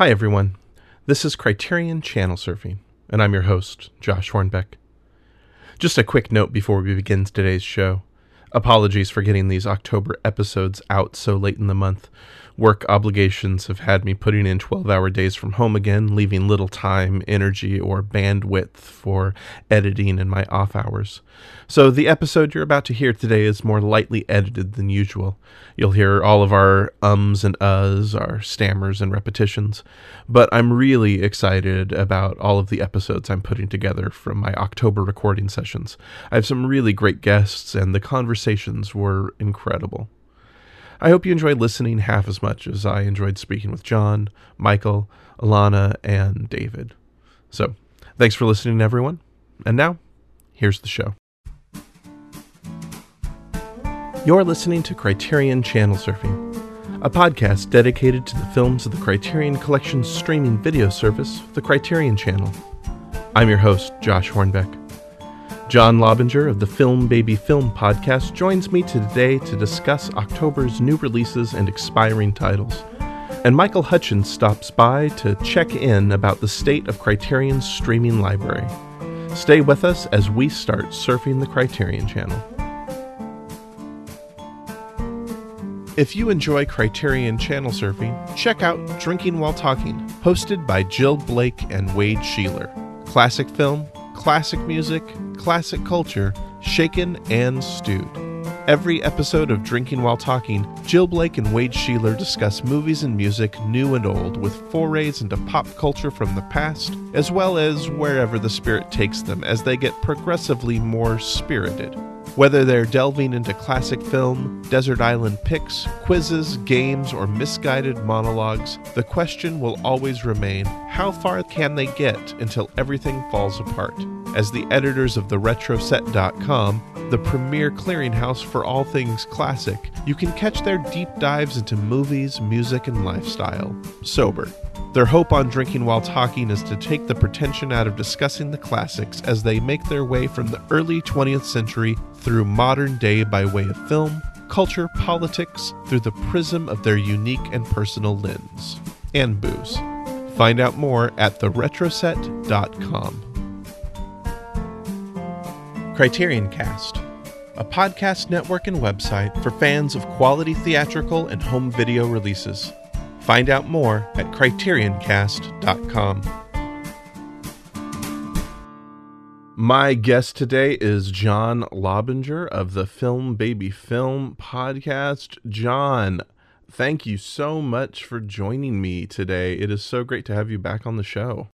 Hi, everyone. This is Criterion Channel Surfing, and I'm your host, Josh Hornbeck. Just a quick note before we begin today's show. Apologies for getting these October episodes out so late in the month. Work obligations have had me putting in 12 hour days from home again, leaving little time, energy, or bandwidth for editing in my off hours. So, the episode you're about to hear today is more lightly edited than usual. You'll hear all of our ums and uhs, our stammers and repetitions, but I'm really excited about all of the episodes I'm putting together from my October recording sessions. I have some really great guests, and the conversations were incredible. I hope you enjoyed listening half as much as I enjoyed speaking with John, Michael, Alana, and David. So, thanks for listening, everyone. And now, here's the show. You're listening to Criterion Channel Surfing, a podcast dedicated to the films of the Criterion Collection's streaming video service, the Criterion Channel. I'm your host, Josh Hornbeck. John Lobinger of the Film Baby Film podcast joins me today to discuss October's new releases and expiring titles. And Michael Hutchins stops by to check in about the state of Criterion's streaming library. Stay with us as we start surfing the Criterion channel. If you enjoy Criterion channel surfing, check out Drinking While Talking, hosted by Jill Blake and Wade Sheeler. Classic film, classic music, classic culture, shaken and stewed. Every episode of Drinking While Talking, Jill Blake and Wade Sheeler discuss movies and music, new and old, with forays into pop culture from the past, as well as wherever the spirit takes them as they get progressively more spirited. Whether they're delving into classic film, desert island picks, quizzes, games, or misguided monologues, the question will always remain how far can they get until everything falls apart? As the editors of the Retroset.com, the premier clearinghouse for all things classic, you can catch their deep dives into movies, music, and lifestyle. Sober. Their hope on drinking while talking is to take the pretension out of discussing the classics as they make their way from the early 20th century through modern day by way of film, culture, politics, through the prism of their unique and personal lens. And booze. Find out more at theretroset.com. Criterion Cast, a podcast network and website for fans of quality theatrical and home video releases. Find out more at criterioncast.com. My guest today is John Lobinger of the Film Baby Film podcast. John, thank you so much for joining me today. It is so great to have you back on the show.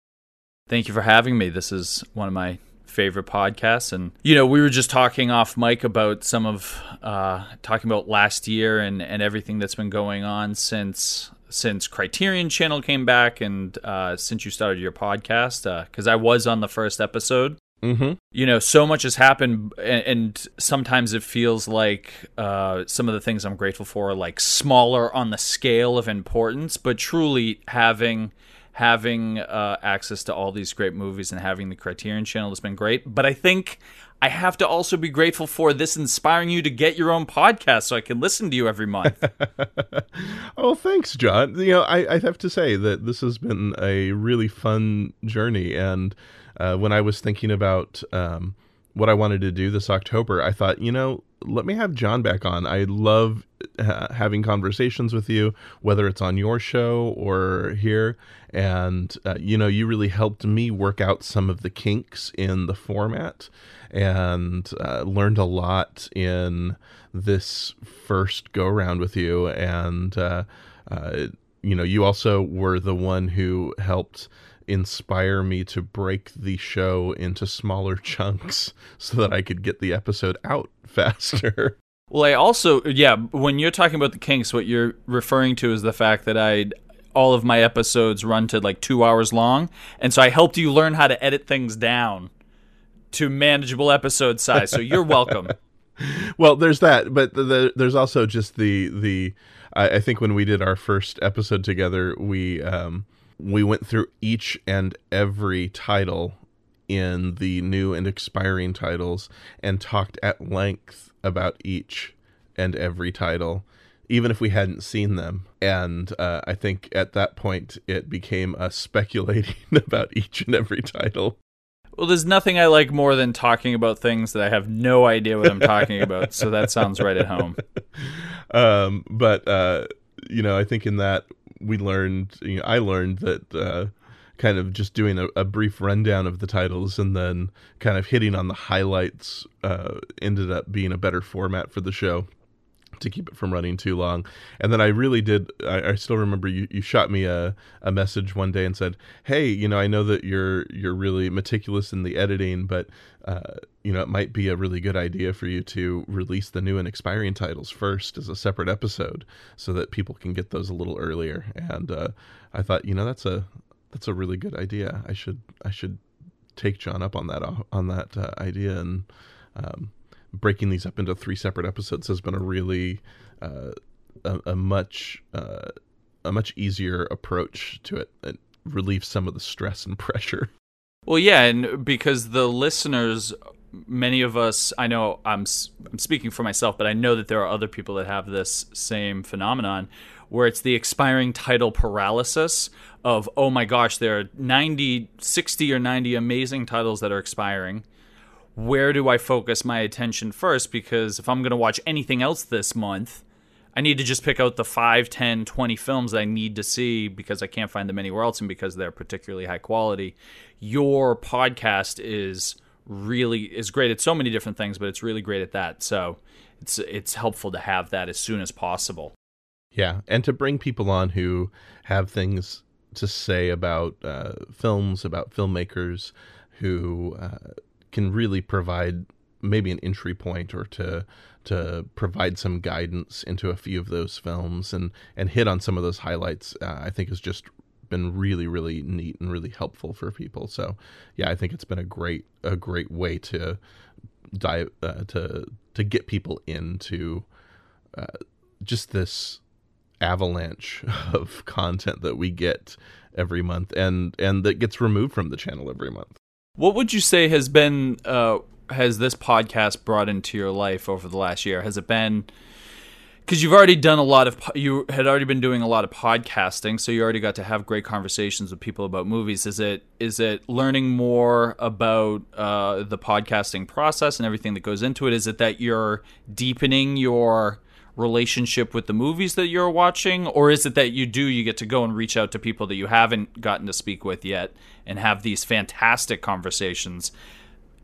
Thank you for having me. This is one of my favorite podcasts and you know we were just talking off mic about some of uh talking about last year and and everything that's been going on since since Criterion Channel came back and uh, since you started your podcast, because uh, I was on the first episode. Mm-hmm. You know, so much has happened, and, and sometimes it feels like uh, some of the things I'm grateful for are like smaller on the scale of importance, but truly having having uh, access to all these great movies and having the Criterion Channel has been great. But I think I have to also be grateful for this inspiring you to get your own podcast so I can listen to you every month. oh, thanks, John. You know, I, I, have to say that this has been a really fun journey. And uh, when I was thinking about um, what I wanted to do this October, I thought, you know, let me have John back on. I love uh, having conversations with you, whether it's on your show or here. And, uh, you know, you really helped me work out some of the kinks in the format and uh, learned a lot in this first go round with you. And, uh, uh, you know, you also were the one who helped inspire me to break the show into smaller chunks so that I could get the episode out faster. Well, I also, yeah, when you're talking about the kinks, what you're referring to is the fact that I all of my episodes run to like two hours long. And so I helped you learn how to edit things down to manageable episode size. So you're welcome. well, there's that, but the, the, there's also just the the. I, I, think when we did our first episode together, we um, we went through each and every title in the new and expiring titles and talked at length about each and every title even if we hadn't seen them. And uh, I think at that point it became us speculating about each and every title. Well, there's nothing I like more than talking about things that I have no idea what I'm talking about. So that sounds right at home. Um, but uh, you know, I think in that we learned, you know, I learned that uh, kind of just doing a, a, brief rundown of the titles and then kind of hitting on the highlights uh, ended up being a better format for the show to keep it from running too long. And then I really did. I, I, still remember you, you shot me a, a message one day and said, "Hey, you know, I know that you're you're really meticulous in the editing, but uh, you know, it might be a really good idea for you to release the new and expiring titles first as a separate episode, so that people can get those a little earlier." And uh, I thought, you know, that's a that's a really good idea. I should I should take John up on that on that uh, idea and. Um, breaking these up into three separate episodes has been a really uh, a, a, much uh, a much easier approach to it. It relieves some of the stress and pressure. Well, yeah, and because the listeners, many of us, I know I'm I'm speaking for myself, but I know that there are other people that have this same phenomenon where it's the expiring title paralysis of oh my gosh there are 90 60 or 90 amazing titles that are expiring where do I focus my attention first? Because if I'm going to watch anything else this month, I need to just pick out the 5, 10, 20 films I need to see because I can't find them anywhere else and because they're particularly high quality. Your podcast is really is great at so many different things, but it's really great at that. So it's it's helpful to have that as soon as possible. Yeah, and to bring people on who have things to say about uh, films, about filmmakers, who uh, can really provide maybe an entry point or to to provide some guidance into a few of those films and and hit on some of those highlights uh, I think is just been really really neat and really helpful for people so yeah I think it's been a great a great way to dive uh, to to get people into uh, just this avalanche of content that we get every month and and that gets removed from the channel every month what would you say has been uh, has this podcast brought into your life over the last year? Has it been because you've already done a lot of you had already been doing a lot of podcasting, so you already got to have great conversations with people about movies. Is it is it learning more about uh, the podcasting process and everything that goes into it? Is it that you're deepening your relationship with the movies that you're watching or is it that you do you get to go and reach out to people that you haven't gotten to speak with yet and have these fantastic conversations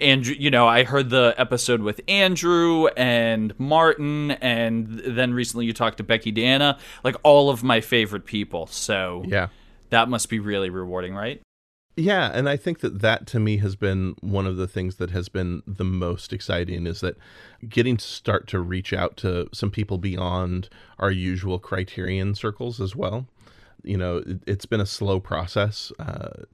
Andrew, you know, I heard the episode with Andrew and Martin, and then recently you talked to Becky Deanna, like all of my favorite people. So yeah, that must be really rewarding, right? Yeah, and I think that that to me has been one of the things that has been the most exciting is that getting to start to reach out to some people beyond our usual criterion circles as well. You know, it, has been a slow process. Uh,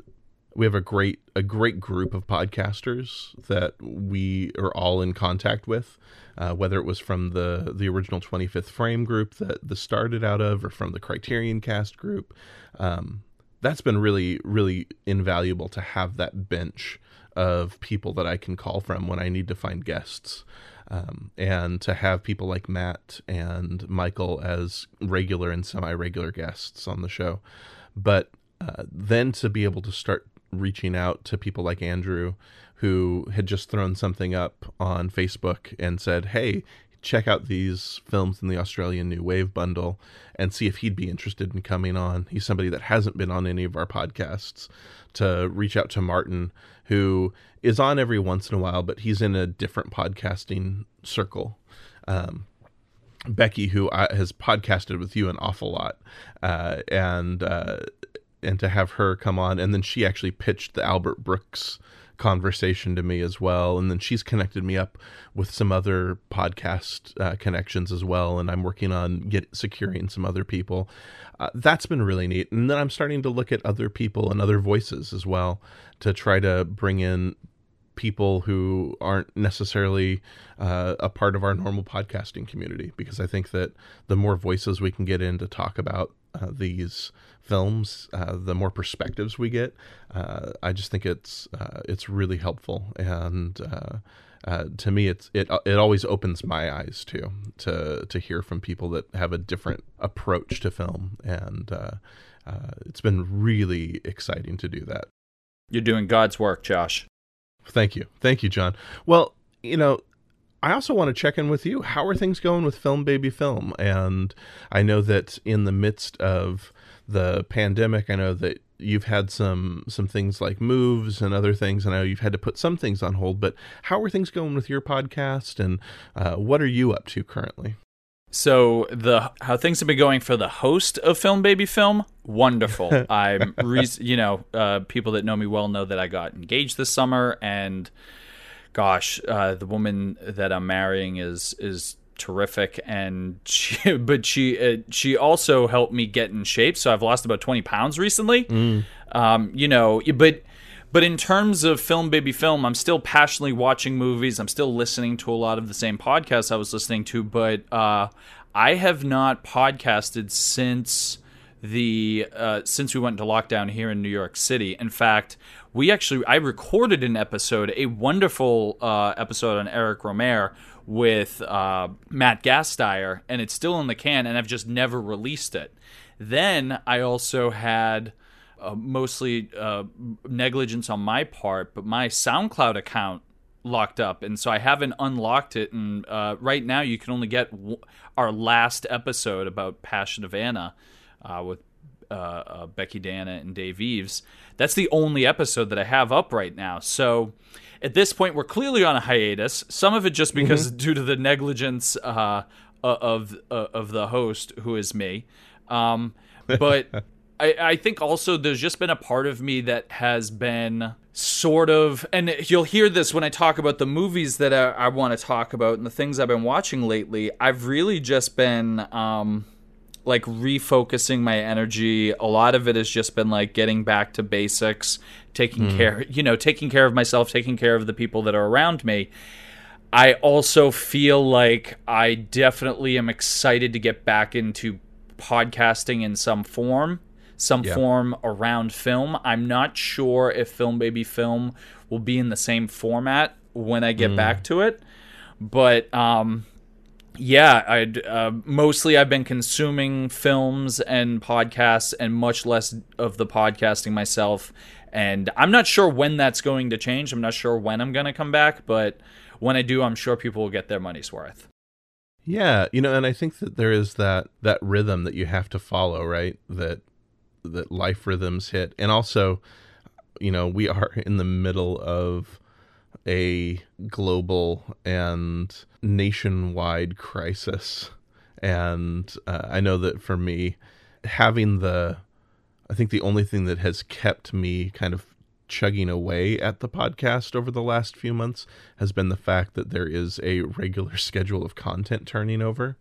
we have a great a great group of podcasters that we are all in contact with, uh, whether it was from the the original 25th Frame group that the started out of, or from the Criterion Cast group. Um, that's been really really invaluable to have that bench of people that I can call from when I need to find guests. Um, and to have people like Matt and Michael as regular and semi regular guests on the show. But uh, then to be able to start reaching out to people like Andrew, who had just thrown something up on Facebook and said, Hey, check out these films in the Australian New Wave bundle and see if he'd be interested in coming on. He's somebody that hasn't been on any of our podcasts. To reach out to Martin, who is on every once in a while, but he's in a different podcasting circle. Um, Becky, who has podcasted with you an awful lot, uh, and uh, and to have her come on, and then she actually pitched the Albert Brooks conversation to me as well. And then she's connected me up with some other podcast uh, connections as well. And I'm working on get securing some other people. Uh, that's been really neat. And then I'm starting to look at other people and other voices as well to try to bring in people who aren't necessarily uh, a part of our normal podcasting community because I think that the more voices we can get in to talk about uh, these films, uh, the more perspectives we get. Uh, I just think it's uh, it's really helpful, and uh, to me, it's it it always opens my eyes too to to hear from people that have a different approach to film, and it's been really exciting to do that. You're doing God's work, Josh. Thank you. Thank you, John. Well, you know, I also want to check in with you. How are things going with Film Baby Film? And I know that in the midst of the pandemic, I know that you've had some some things like moves and other things. And I know you've had to put some things on hold. But how are things going with your podcast? And uh, what are you up to currently? So the how things have been going for the host of Film Baby Film, wonderful. I'm, re- you know, uh, people that know me well know that I got engaged this summer, and gosh, uh, the woman that I'm marrying is is terrific, and she, but she uh, she also helped me get in shape. So I've lost about 20 pounds recently. Mm. Um, you know, but but in terms of film baby film i'm still passionately watching movies i'm still listening to a lot of the same podcasts i was listening to but uh, i have not podcasted since the uh, since we went into lockdown here in new york city in fact we actually i recorded an episode a wonderful uh, episode on eric rohmer with uh, matt gasteier and it's still in the can and i've just never released it then i also had uh, mostly uh, negligence on my part, but my SoundCloud account locked up, and so I haven't unlocked it. And uh, right now, you can only get w- our last episode about Passion of Anna uh, with uh, uh, Becky Dana and Dave Eves. That's the only episode that I have up right now. So at this point, we're clearly on a hiatus. Some of it just because mm-hmm. due to the negligence of of the host, who is me. Um, but I, I think also there's just been a part of me that has been sort of, and you'll hear this when I talk about the movies that I, I want to talk about and the things I've been watching lately. I've really just been um, like refocusing my energy. A lot of it has just been like getting back to basics, taking mm. care, you know, taking care of myself, taking care of the people that are around me. I also feel like I definitely am excited to get back into podcasting in some form some yeah. form around film. I'm not sure if Film Baby Film will be in the same format when I get mm. back to it, but um, yeah, I uh, mostly I've been consuming films and podcasts and much less of the podcasting myself. And I'm not sure when that's going to change. I'm not sure when I'm going to come back, but when I do, I'm sure people will get their money's worth. Yeah, you know, and I think that there is that that rhythm that you have to follow, right? That that life rhythms hit, and also, you know, we are in the middle of a global and nationwide crisis, and uh, I know that for me, having the, I think the only thing that has kept me kind of chugging away at the podcast over the last few months has been the fact that there is a regular schedule of content turning over.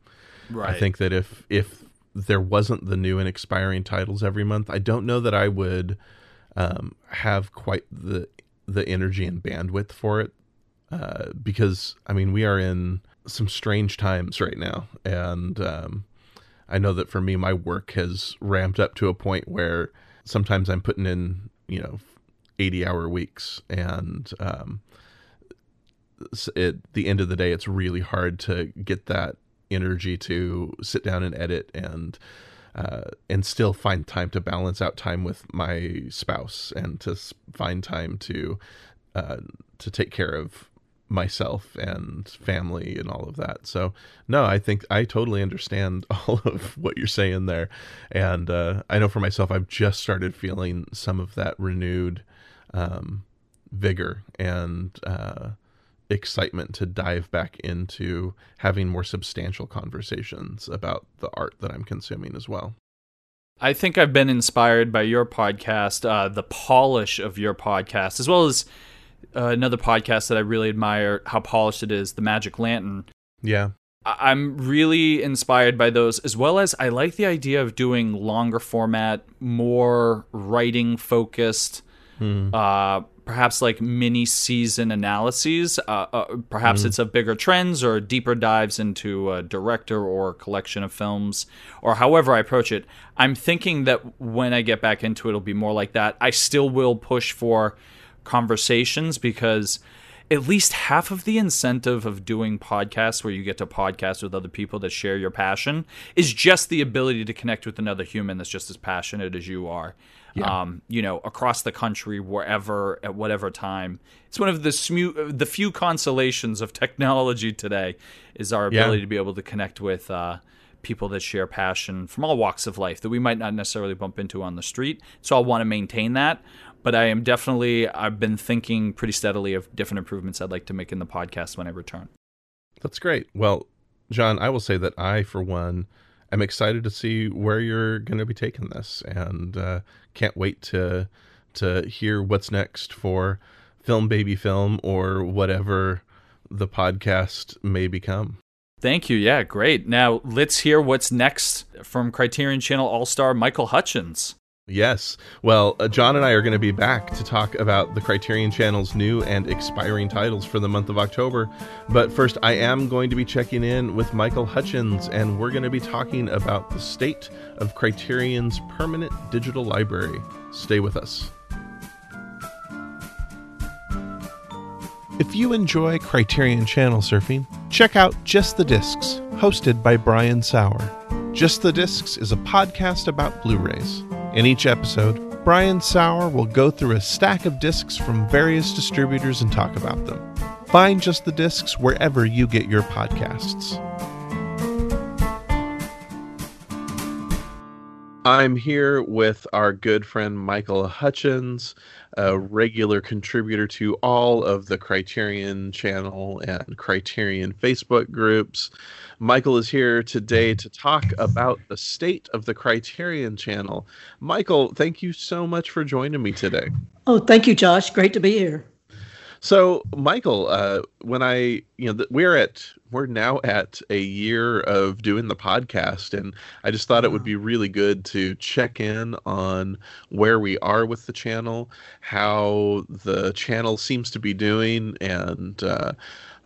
Right. I think that if if there wasn't the new and expiring titles every month, I don't know that I would um, have quite the the energy and bandwidth for it. Uh, because I mean, we are in some strange times right now, and um, I know that for me, my work has ramped up to a point where sometimes I'm putting in, you know, 80 hour weeks, and um, at the end of the day, it's really hard to get that energy to sit down and edit and uh, and still find time to balance out time with my spouse and to find time to uh, to take care of myself and family and all of that. So no, I think I totally understand all of what you're saying there, and uh, I know for myself, I've just started feeling some of that renewed um, vigor and uh, excitement to dive back into having more substantial conversations about the art that I'm consuming as well. I think I've been inspired by your podcast, uh, the polish of your podcast, as well as uh, another podcast that I really admire how polished it is, The Magic Lantern. Yeah. I- I'm really inspired by those, as well as I like the idea of doing longer format, more writing focused hmm. uh, perhaps like mini season analyses. Uh, uh, perhaps mm. it's a bigger trends or deeper dives into a director or collection of films, or however I approach it. I'm thinking that when I get back into it, it'll be more like that. I still will push for conversations because at least half of the incentive of doing podcasts where you get to podcast with other people that share your passion is just the ability to connect with another human that's just as passionate as you are yeah. um, you know, across the country, wherever, at whatever time. It's one of the smu- the few consolations of technology today is our ability yeah. to be able to connect with uh, people that share passion from all walks of life that we might not necessarily bump into on the street. So I want to maintain that. But I am definitely, I've been thinking pretty steadily of different improvements I'd like to make in the podcast when I return. That's great. Well, John, I will say that I, for one, am excited to see where you're going to be taking this, and uh, can't wait to to hear what's next for Film Baby Film or whatever the podcast may become. Thank you. Yeah, great. Now let's hear what's next from Criterion Channel All Star Michael Hutchins. Yes. Well, uh, John and I are going to be back to talk about the Criterion Channel's new and expiring titles for the month of October. But first, I am going to be checking in with Michael Hutchins, and we're going to be talking about the state of Criterion's permanent digital library. Stay with us. If you enjoy Criterion Channel surfing, check out Just the Discs, hosted by Brian Saur. Just the Discs is a podcast about Blu rays. In each episode, Brian Saur will go through a stack of discs from various distributors and talk about them. Find just the discs wherever you get your podcasts. I'm here with our good friend Michael Hutchins, a regular contributor to all of the Criterion channel and Criterion Facebook groups. Michael is here today to talk about the state of the Criterion channel. Michael, thank you so much for joining me today. Oh, thank you, Josh. Great to be here. So, Michael, uh, when I, you know, we're at, we're now at a year of doing the podcast, and I just thought it would be really good to check in on where we are with the channel, how the channel seems to be doing, and uh,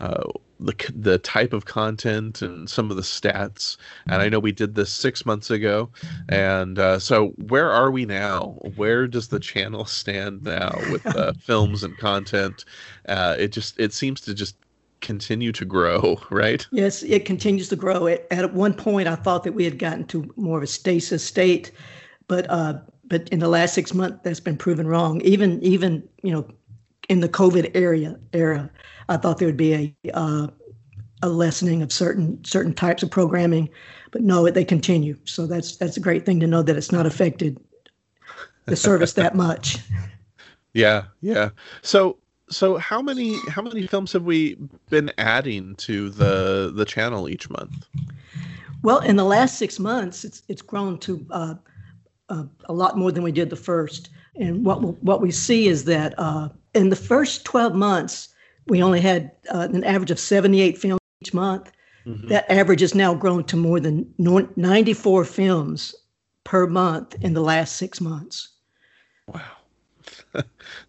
uh, the the type of content and some of the stats. And I know we did this six months ago, and uh, so where are we now? Where does the channel stand now with uh, films and content? Uh, it just it seems to just continue to grow, right? Yes, it continues to grow. It, at one point, I thought that we had gotten to more of a stasis state, but uh, but in the last six months, that's been proven wrong. Even even you know, in the COVID area era, I thought there would be a uh, a lessening of certain certain types of programming, but no, they continue. So that's that's a great thing to know that it's not affected the service that much. Yeah, yeah. So so how many how many films have we been adding to the the channel each month? Well, in the last six months, it's it's grown to uh, uh, a lot more than we did the first. And what what we see is that uh, in the first twelve months, we only had uh, an average of 78 films each month. Mm-hmm. That average has now grown to more than 94 films per month in the last six months. Wow,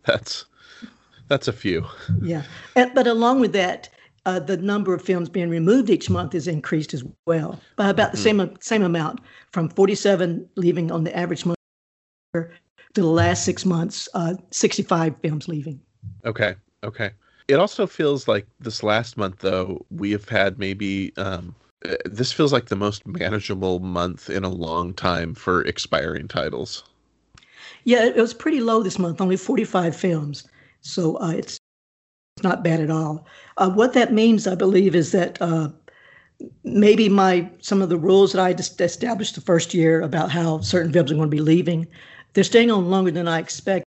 that's that's a few. yeah, and, but along with that, uh, the number of films being removed each month is increased as well by about the mm-hmm. same same amount, from 47 leaving on the average month to the last six months, uh, 65 films leaving. Okay. Okay. It also feels like this last month, though, we have had maybe um, uh, this feels like the most manageable month in a long time for expiring titles. Yeah, it was pretty low this month, only 45 films. So uh, it's not bad at all. Uh, what that means, I believe, is that uh, maybe my some of the rules that I established the first year about how certain films are going to be leaving, they're staying on longer than I expect.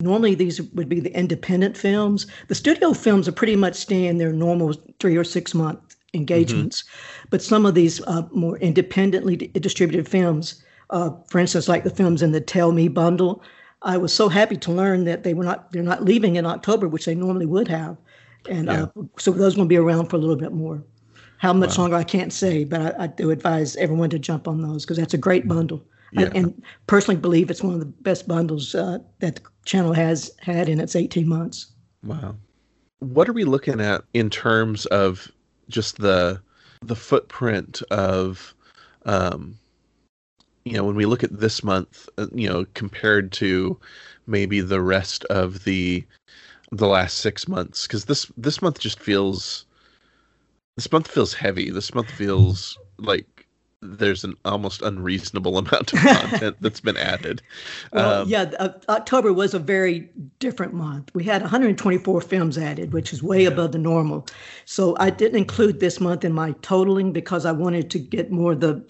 Normally, these would be the independent films. The studio films are pretty much staying their normal three or six month engagements. Mm-hmm. But some of these uh, more independently distributed films, uh, for instance, like the films in the Tell Me bundle, I was so happy to learn that they were not they're not leaving in October, which they normally would have, and yeah. uh, so those will be around for a little bit more. How much wow. longer I can't say, but I, I, do advise everyone to jump on those because that's a great bundle. Yeah. and personally believe it's one of the best bundles uh, that the channel has had in its 18 months. Wow. What are we looking at in terms of just the the footprint of um, you know when we look at this month uh, you know compared to maybe the rest of the the last six months because this this month just feels this month feels heavy this month feels like there's an almost unreasonable amount of content that's been added. Well, um, yeah, uh, October was a very different month. We had 124 films added, which is way yeah. above the normal. So I didn't include this month in my totaling because I wanted to get more the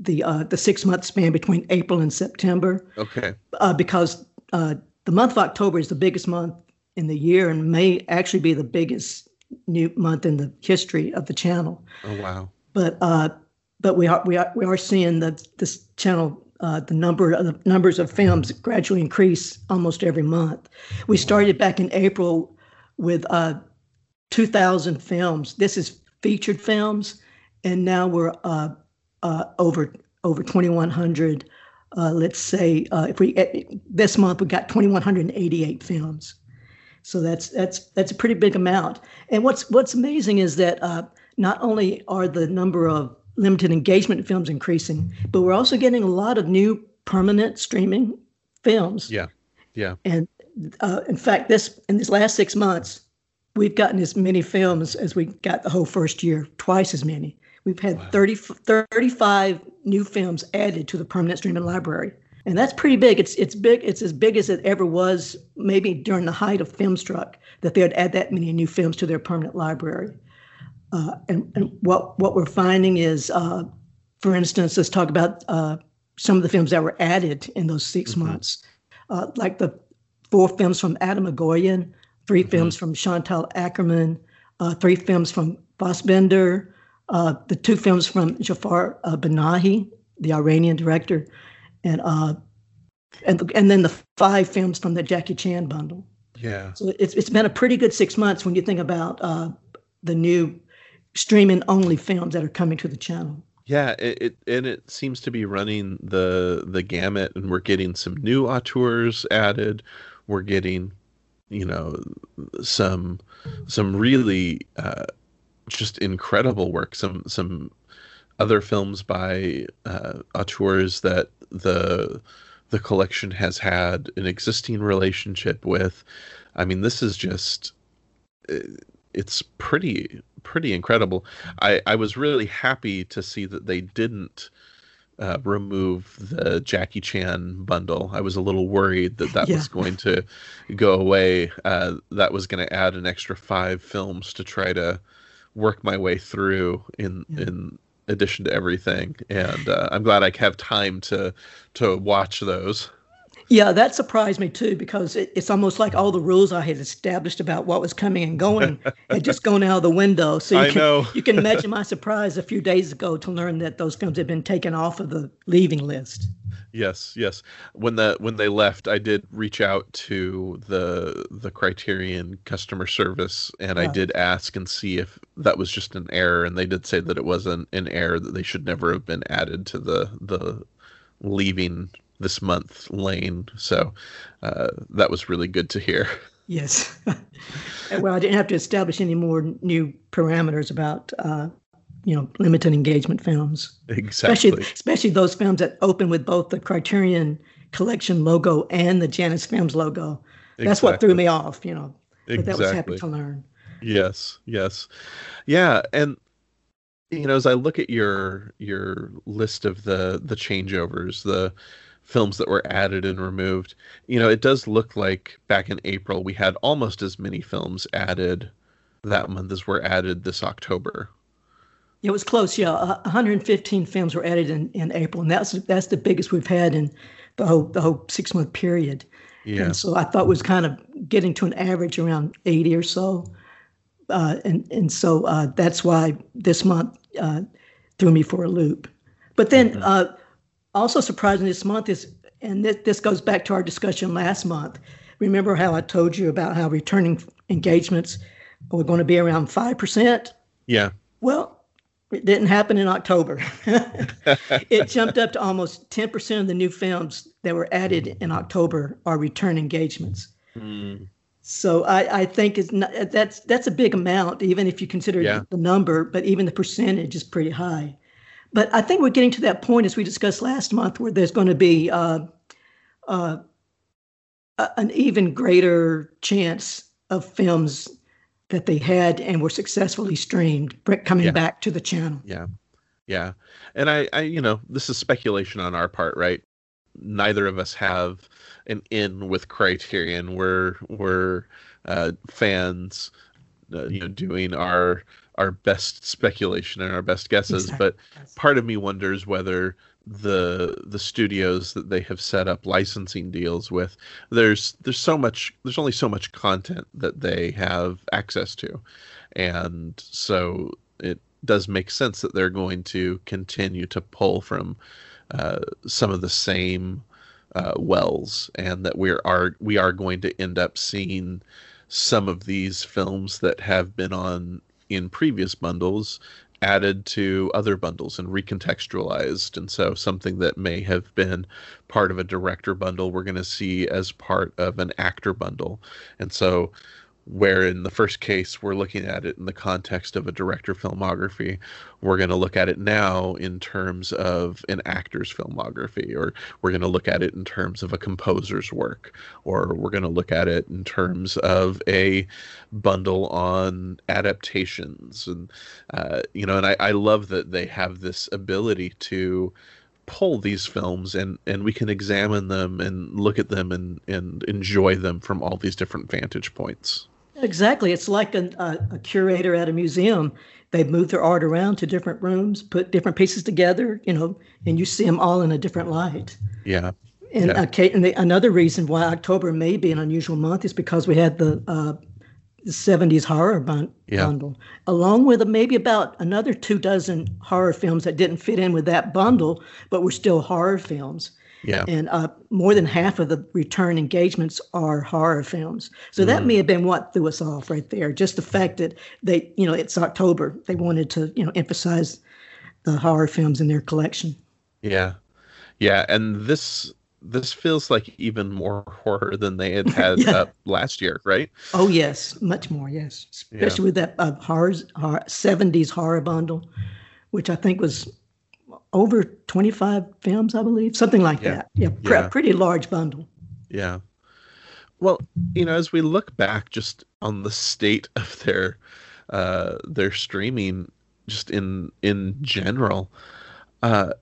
the uh, the six month span between April and September. Okay. Uh, because uh, the month of October is the biggest month in the year and may actually be the biggest new month in the history of the channel. Oh wow! But uh, but we are we are we are seeing that this channel uh, the number of the numbers of films gradually increase almost every month. We started back in April with uh, 2,000 films. This is featured films, and now we're uh, uh, over over 2,100. Uh, let's say uh, if we eh, this month we got 2,188 films, so that's that's that's a pretty big amount. And what's what's amazing is that uh, not only are the number of limited engagement films increasing, but we're also getting a lot of new permanent streaming films. Yeah, yeah. And uh, in fact, this in these last six months, we've gotten as many films as we got the whole first year, twice as many. We've had wow. 30, 35 new films added to the permanent streaming library. And that's pretty big. It's it's big. It's as big as it ever was, maybe during the height of Filmstruck, that they would add that many new films to their permanent library. Uh, and, and what what we're finding is, uh, for instance, let's talk about uh, some of the films that were added in those 6 mm-hmm. months, uh, like the four films from Atom Egoyan, 3 mm-hmm. films from Chantal Akerman, uh, three films from Fassbinder, uh, the two films from Jafar uh, Panahi, the Iranian director, and uh, and and then the five films from the Jackie Chan bundle. Yeah. So it's it's been a pretty good six months when you think about uh, the new streaming only films that are coming to the channel. Yeah, it, it, and it seems to be running the the gamut, and we're getting some new auteurs added. We're getting, you know, some some really uh, just incredible work. Some some other films by uh, auteurs that the the collection has had an existing relationship with. I mean, this is just it's pretty pretty incredible. I I was really happy to see that they didn't. Uh, remove the Jackie Chan bundle. I was a little worried that that yeah. was going to go away. Uh, that was going to add an extra five films to try to work my way through in yeah. in addition to everything and uh, i'm glad i have time to to watch those yeah that surprised me too because it, it's almost like all the rules i had established about what was coming and going had just gone out of the window so you I can know. you can imagine my surprise a few days ago to learn that those films had been taken off of the leaving list Yes, yes. When the when they left, I did reach out to the the Criterion customer service, and I did ask and see if that was just an error, and they did say that it wasn't an error that they should never have been added to the the leaving this month lane. So uh, that was really good to hear. Yes. well, I didn't have to establish any more new parameters about uh, you know limited engagement films exactly especially especially those films that open with both the criterion collection logo and the janus films logo that's exactly. what threw me off you know but exactly. that was happy to learn yes yes yeah and you know as i look at your your list of the the changeovers the films that were added and removed you know it does look like back in april we had almost as many films added that month as were added this october it was close, yeah. 115 films were added in, in April, and that's that's the biggest we've had in the whole the whole six month period. Yeah. And so I thought was kind of getting to an average around 80 or so, uh, and and so uh, that's why this month uh, threw me for a loop. But then mm-hmm. Also surprising this month is, and this, this goes back to our discussion last month. Remember how I told you about how returning engagements were going to be around five percent? Yeah. Well, It didn't happen in October. it jumped up to almost 10% of the new films that were added in October are return engagements. Mm. So I, I think it's not, that's that's a big amount, even if you consider yeah. the number, but even the percentage is pretty high. But I think we're getting to that point, as we discussed last month, where there's going to be uh, uh, an even greater chance of films that they had and were successfully streamed coming yeah. back to the channel. Yeah. Yeah. And I, I, you know, this is speculation on our part, right? Neither of us have an in with Criterion. We're, we're uh, fans, uh, you know, doing our, our best speculation and our best guesses. Exactly. But part of me wonders whether the the studios that they have set up licensing deals with there's there's so much there's only so much content that they have access to and so it does make sense that they're going to continue to pull from uh, some of the same uh, wells and that we are we are going to end up seeing some of these films that have been on in previous bundles added to other bundles and recontextualized. And so something that may have been part of a director bundle, we're going to see as part of an actor bundle. And so where in the first case we're looking at it in the context of a director filmography we're going to look at it now in terms of an actor's filmography or we're going to look at it in terms of a composer's work or we're going to look at it in terms of a bundle on adaptations. And uh, you know and I, I love that they have this ability to pull these films and and we can examine them and look at them and and enjoy them from all these different vantage points Exactly. It's like a, a, a, curator at a museum. They move their art around to different rooms, put different pieces together, you know, and you see them all in a different light. Yeah. And, yeah. Uh, and the, another reason why October may be an unusual month is because we had the, uh, 70s horror bun- yeah. bundle, along with maybe about another two dozen horror films that didn't fit in with that bundle, but were still horror films. Yeah. And uh, more than half of the return engagements are horror films. So that mm. may have been what threw us off right there. Just the fact that they, you know, it's October. They wanted to, you know, emphasize the horror films in their collection. Yeah. Yeah. And this this feels like even more horror than they had had yeah. uh, last year, right? Oh yes, much more. Yes, especially yeah. with that uh, horror, horror, 70s horror bundle, which I think was over 25 films, I believe, something like yeah. that. Yeah, pr- yeah, pretty large bundle. Yeah. Well, you know, as we look back just on the state of their uh, their streaming, just in in general, uh,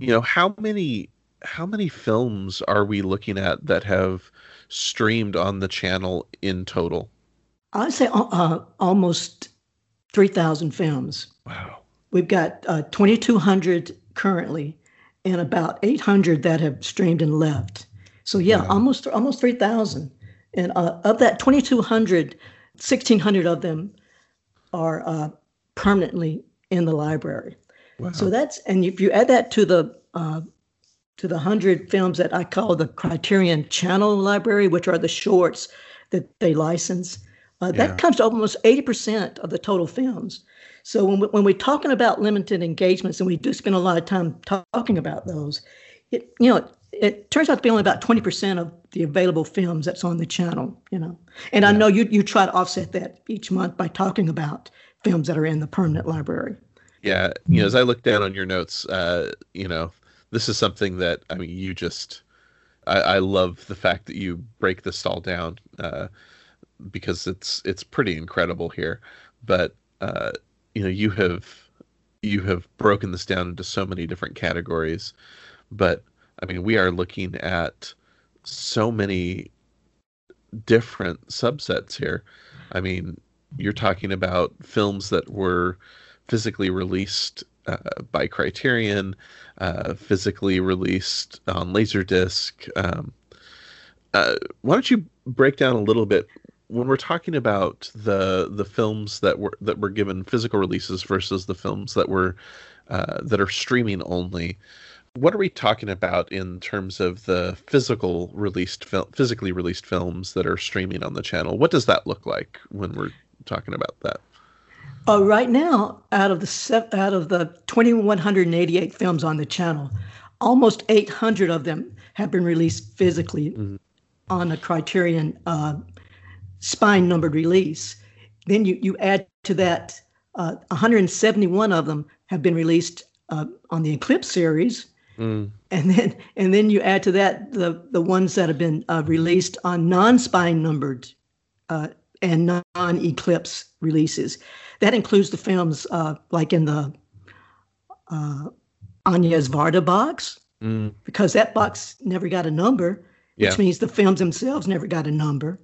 you know, how many how many films are we looking at that have streamed on the channel in total? I'd say uh, uh almost three thousand films. Wow. We've got uh, 2,200 currently, and about 800 that have streamed and left. So yeah, wow. almost almost 3,000. And uh, of that 2,200, 1,600 of them are uh, permanently in the library. Wow. So that's and if you add that to the uh, to the hundred films that I call the Criterion Channel Library, which are the shorts that they license, uh, yeah. that comes to almost 80% of the total films. So when, we, when we're talking about limited engagements, and we do spend a lot of time talking about those, it you know it turns out to be only about 20% of the available films that's on the channel, you know. And yeah. I know you you try to offset that each month by talking about films that are in the permanent library. Yeah, you know, as I look down on your notes, uh, you know, this is something that I mean, you just I, I love the fact that you break this all down uh, because it's it's pretty incredible here. But uh, you know you have you have broken this down into so many different categories. But i mean we are looking at so many different subsets here. I mean you're talking about films that were physically released uh, by criterion uh, physically released on laserdisc. Um, uh, why don't you break down a little bit when we're talking about the the films that were that were given physical releases versus the films that were uh, that are streaming only, what are we talking about in terms of the physical released fil- physically released films that are streaming on the channel? What does that look like when we're talking about that? Uh, right now, out of the se- out of the 2,188 films on the channel, almost 800 of them have been released physically mm-hmm. on a Criterion uh, spine numbered release. Then you, you add to that uh, 171 of them have been released uh, on the Eclipse series, mm. and then and then you add to that the the ones that have been uh, released on non-spine numbered uh, and non-Eclipse releases. That includes the films uh, like in the uh, Agnes Varda box, mm. because that box never got a number, which yeah. means the films themselves never got a number.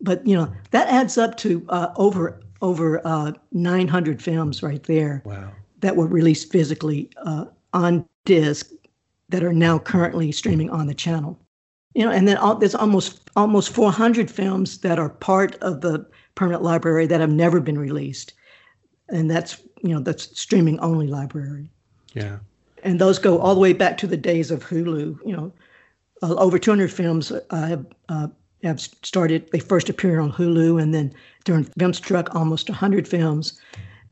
But you know that adds up to uh, over over uh, 900 films right there wow. that were released physically uh, on disc that are now currently streaming on the channel. You know, and then all, there's almost almost 400 films that are part of the permanent library that have never been released, and that's you know that's streaming only library. Yeah and those go all the way back to the days of Hulu. You know, uh, over 200 films uh, have uh, have started. They first appeared on Hulu, and then during Filmstruck, almost 100 films.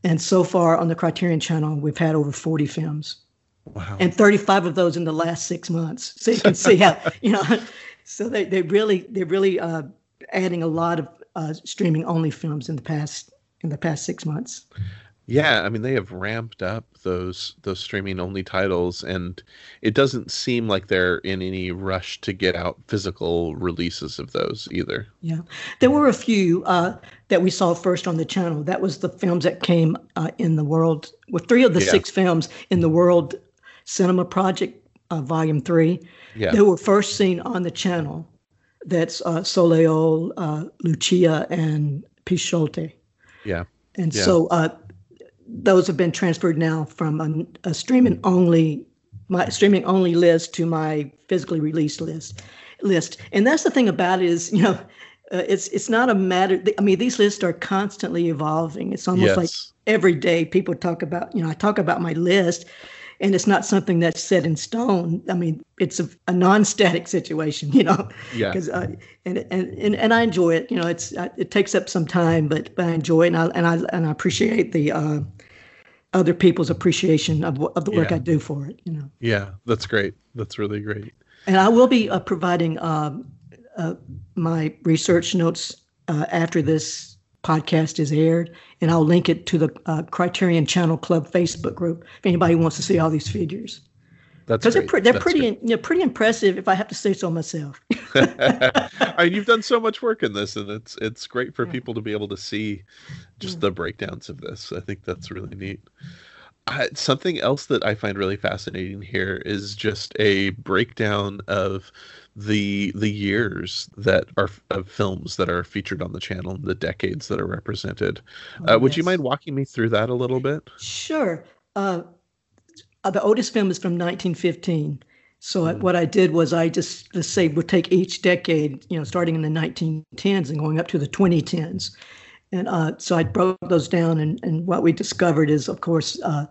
And so far on the Criterion Channel, we've had over 40 films. Wow. And 35 of those in the last six months. So you can see how you know. So they they really they're really uh, adding a lot of uh, streaming only films in the past in the past six months. Yeah, I mean they have ramped up those those streaming only titles and it doesn't seem like they're in any rush to get out physical releases of those either. Yeah. There were a few uh, that we saw first on the channel. That was the films that came uh, in the world with three of the yeah. six films in the World Cinema Project uh, Volume 3 yeah. they were first seen on the channel. That's uh, Soleil, uh, Lucia and Pixote. Yeah. And yeah. so uh, those have been transferred now from a, a, streaming only my streaming only list to my physically released list list and that's the thing about it is you know uh, it's it's not a matter i mean these lists are constantly evolving it's almost yes. like every day people talk about you know i talk about my list and it's not something that's set in stone. I mean, it's a, a non-static situation, you know. Yeah. Because uh, and, and and and I enjoy it. You know, it's uh, it takes up some time, but, but I enjoy it, and I and I and I appreciate the uh, other people's appreciation of of the work yeah. I do for it. You know. Yeah, that's great. That's really great. And I will be uh, providing uh, my research notes uh, after this podcast is aired, and I'll link it to the uh, Criterion Channel Club Facebook group if anybody wants to see all these figures. That's because they're, pre- they're That's pretty you know, pretty impressive if I have to say so myself. I mean, you've done so much work in this, and it's it's great for yeah. people to be able to see just yeah. the breakdowns of this. I think that's really neat. Uh, something else that I find really fascinating here is just a breakdown of the the years that are of films that are featured on the channel, the decades that are represented. Oh, uh, would yes. you mind walking me through that a little bit? Sure. Uh, uh the oldest film is from 1915. So mm. what I did was I just let's say would take each decade, you know, starting in the 1910s and going up to the 2010s, and uh, so I broke those down. And, and what we discovered is, of course, uh,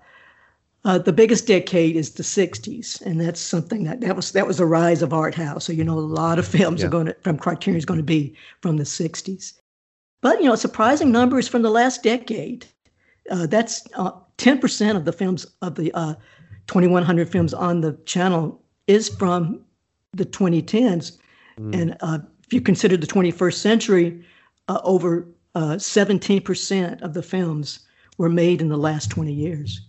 uh, the biggest decade is the 60s, and that's something that that was that was the rise of art house. So you know a lot of films yeah. are going to, from Criterion is going to be from the 60s. But you know, surprising numbers from the last decade. Uh, that's uh, 10% of the films of the 2100 uh, films on the channel is from the 2010s, mm. and uh, if you consider the 21st century, over 17% of the films were made in the last 20 years.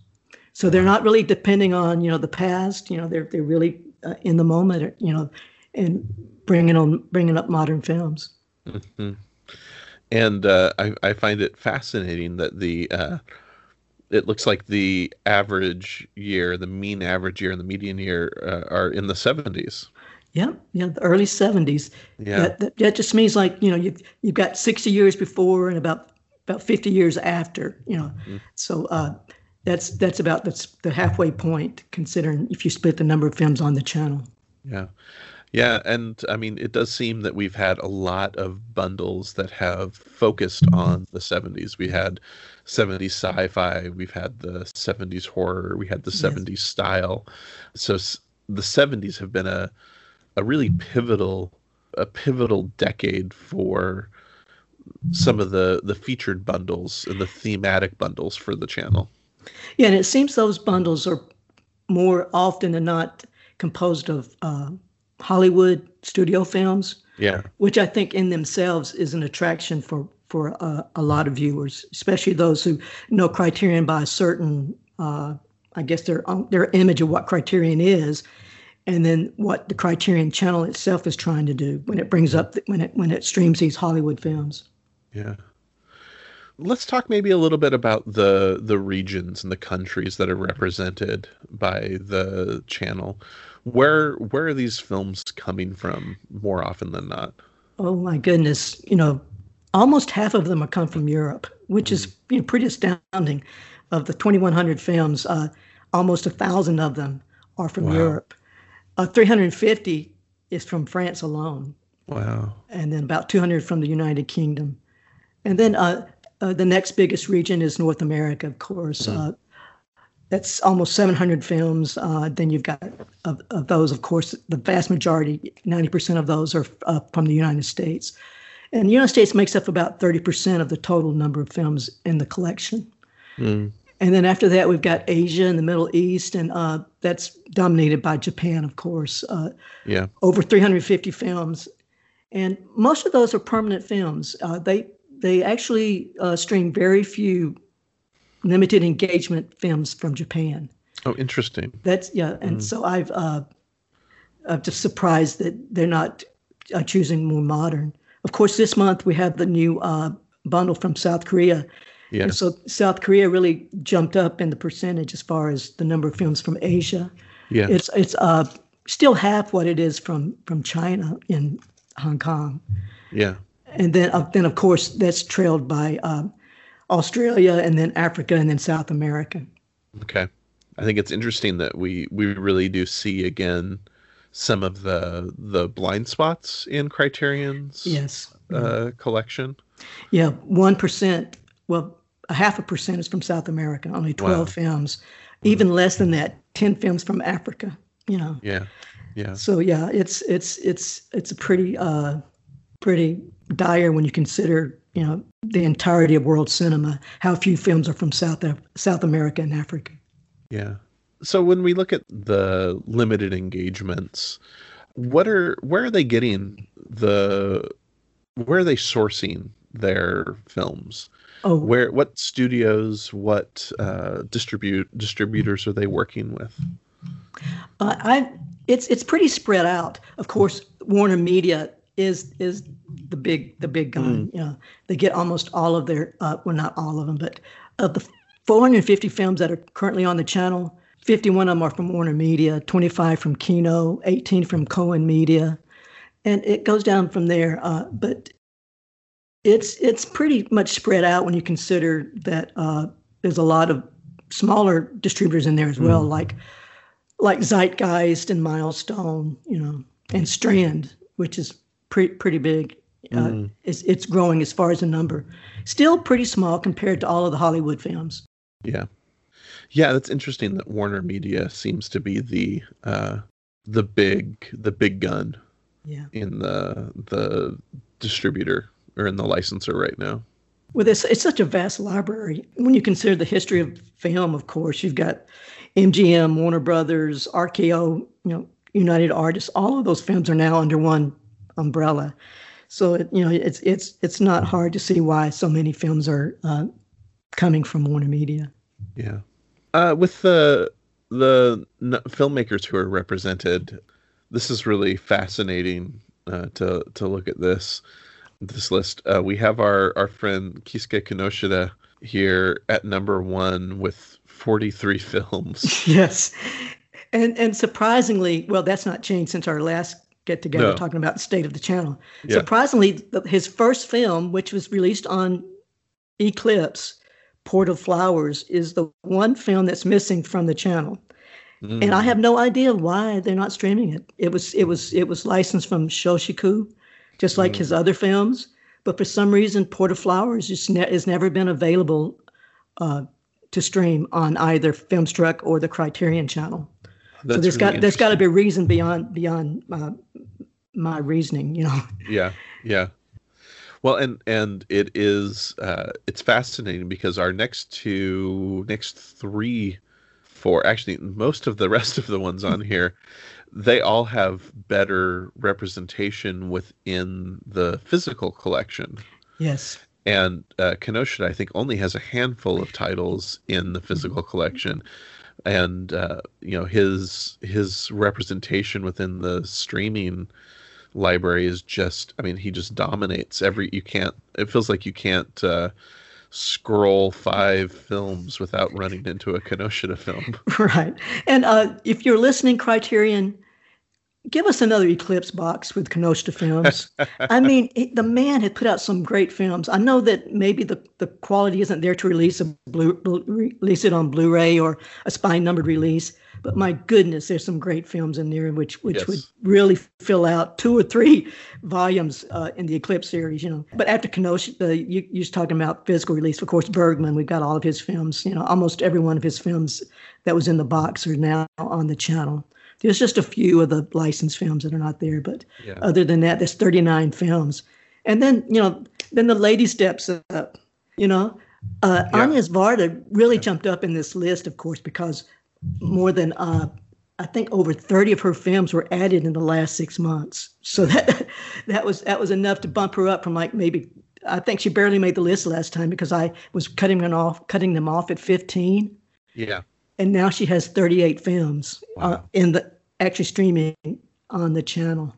So they're not really depending on you know the past. You know they're they're really uh, in the moment. You know, and bringing on bringing up modern films. Mm-hmm. And uh, I I find it fascinating that the uh, it looks like the average year, the mean average year, and the median year uh, are in the seventies. Yeah, yeah, the early seventies. Yeah, that, that, that, just means like you know you've you've got sixty years before and about about fifty years after. You know, mm-hmm. so uh, that's that's about that's the halfway point considering if you split the number of films on the channel yeah yeah and i mean it does seem that we've had a lot of bundles that have focused on the 70s we had 70s sci-fi we've had the 70s horror we had the 70s yes. style so the 70s have been a a really pivotal a pivotal decade for some of the the featured bundles and the thematic bundles for the channel. Yeah, and it seems those bundles are more often than not composed of uh, Hollywood studio films. Yeah. Which I think in themselves is an attraction for for uh, a lot of viewers, especially those who know Criterion by a certain, uh, I guess their their image of what Criterion is, and then what the Criterion Channel itself is trying to do when it brings up the, when it when it streams these Hollywood films. Yeah. Let's talk maybe a little bit about the the regions and the countries that are represented by the channel. Where where are these films coming from more often than not? Oh my goodness, you know, almost half of them are come from Europe, which mm. is you know, pretty astounding. Of the 2,100 films, uh, almost a thousand of them are from wow. Europe. Uh, 350 is from France alone. Wow. And then about 200 from the United Kingdom. And then uh, uh, the next biggest region is North America, of course. Mm. that's almost 700 films. Uh, then you've got of, of, those, of course, the vast majority, 90% of those are uh, from the United States. And the United States makes up about 30% of the total number of films in the collection. Mm. And then after that, we've got Asia and the Middle East, and uh, that's dominated by Japan, of course. Uh, yeah. Over 350 films. And most of those are permanent films. Uh, they they actually uh, stream very few limited engagement films from Japan. Oh, interesting. That's yeah, and mm. so I've uh, I'm just surprised that they're not uh, choosing more modern. Of course, this month we have the new uh, bundle from South Korea. Yeah. And so South Korea really jumped up in the percentage as far as the number of films from Asia. Yeah. It's it's uh still half what it is from from China in Hong Kong. Yeah and then uh, then of course that's trailed by uh, Australia and then Africa and then South America. Okay, I think it's interesting that we we really do see again some of the the blind spots in Criterion's yes uh, collection. Yeah, one percent. Well, a half a percent is from South America. Only twelve wow. films. Even mm-hmm. less than that, ten films from Africa. You know. Yeah. Yeah. So yeah, it's it's it's it's a pretty uh pretty dire when you consider you know the entirety of world cinema how few films are from south south america and africa. Yeah. So when we look at the limited engagements what are where are they getting the where are they sourcing their films? Oh. Where what studios what uh, distribute distributors are they working with? Uh, i it's it's pretty spread out. Of course warner media is is the big the big gun. Mm. You know, they get almost all of their uh, well, not all of them, but of the 450 films that are currently on the channel, 51 of them are from Warner Media, 25 from Kino, 18 from Cohen Media, and it goes down from there. Uh, but it's it's pretty much spread out when you consider that uh, there's a lot of smaller distributors in there as well, mm. like like Zeitgeist and Milestone, you know, and Strand, which is pretty pretty big. Uh, mm. it's, it's growing as far as a number. Still pretty small compared to all of the Hollywood films. Yeah, yeah, that's interesting. That Warner Media seems to be the uh, the big the big gun. Yeah. In the the distributor or in the licensor right now. Well, it's, it's such a vast library. When you consider the history of film, of course, you've got MGM, Warner Brothers, RKO, you know, United Artists. All of those films are now under one umbrella. So it, you know, it's it's it's not hard to see why so many films are uh, coming from Warner Media. Yeah, uh, with the the filmmakers who are represented, this is really fascinating uh, to to look at this this list. Uh, we have our our friend Keisuke Kinoshita here at number one with 43 films. yes. And and surprisingly, well, that's not changed since our last get together no. talking about the state of the channel. Yeah. Surprisingly, his first film, which was released on Eclipse, Port of Flowers, is the one film that's missing from the channel. Mm. And I mm. have no idea why they're not streaming it. It was it was it was licensed from Shochiku, just like mm. his other films. But for some reason, Port of Flowers just ne- has never been available uh, to stream on either Filmstruck or the Criterion channel. So there's really got there's got to be a reason beyond beyond uh, my reasoning, you know. Yeah, yeah. Well, and and it is uh, it's fascinating because our next two, next three, four, actually most of the rest of the ones on here, they all have better representation within the physical collection. Yes. And uh, Kinoshita, I think, only has a handful of titles in the physical collection, and uh, you know his his representation within the streaming library is just i mean he just dominates every you can't it feels like you can't uh, scroll five films without running into a kinoshita film. Right. And uh, if you're listening criterion give us another eclipse box with Kinoshita films i mean it, the man had put out some great films i know that maybe the, the quality isn't there to release a blue release it on blu-ray or a spine numbered release but my goodness, there's some great films in there which which yes. would really fill out two or three volumes uh, in the Eclipse series. You know, but after Kinoshita, uh, you you're talking about physical release. Of course, Bergman. We've got all of his films. You know, almost every one of his films that was in the box are now on the channel. There's just a few of the licensed films that are not there, but yeah. other than that, there's 39 films. And then you know, then the lady steps up. You know, uh, yeah. Agnes Varda really yeah. jumped up in this list, of course, because more than uh, I think over 30 of her films were added in the last six months. So that that was that was enough to bump her up from like maybe I think she barely made the list last time because I was cutting them off cutting them off at 15. Yeah. And now she has 38 films uh, wow. uh, in the actually streaming on the channel.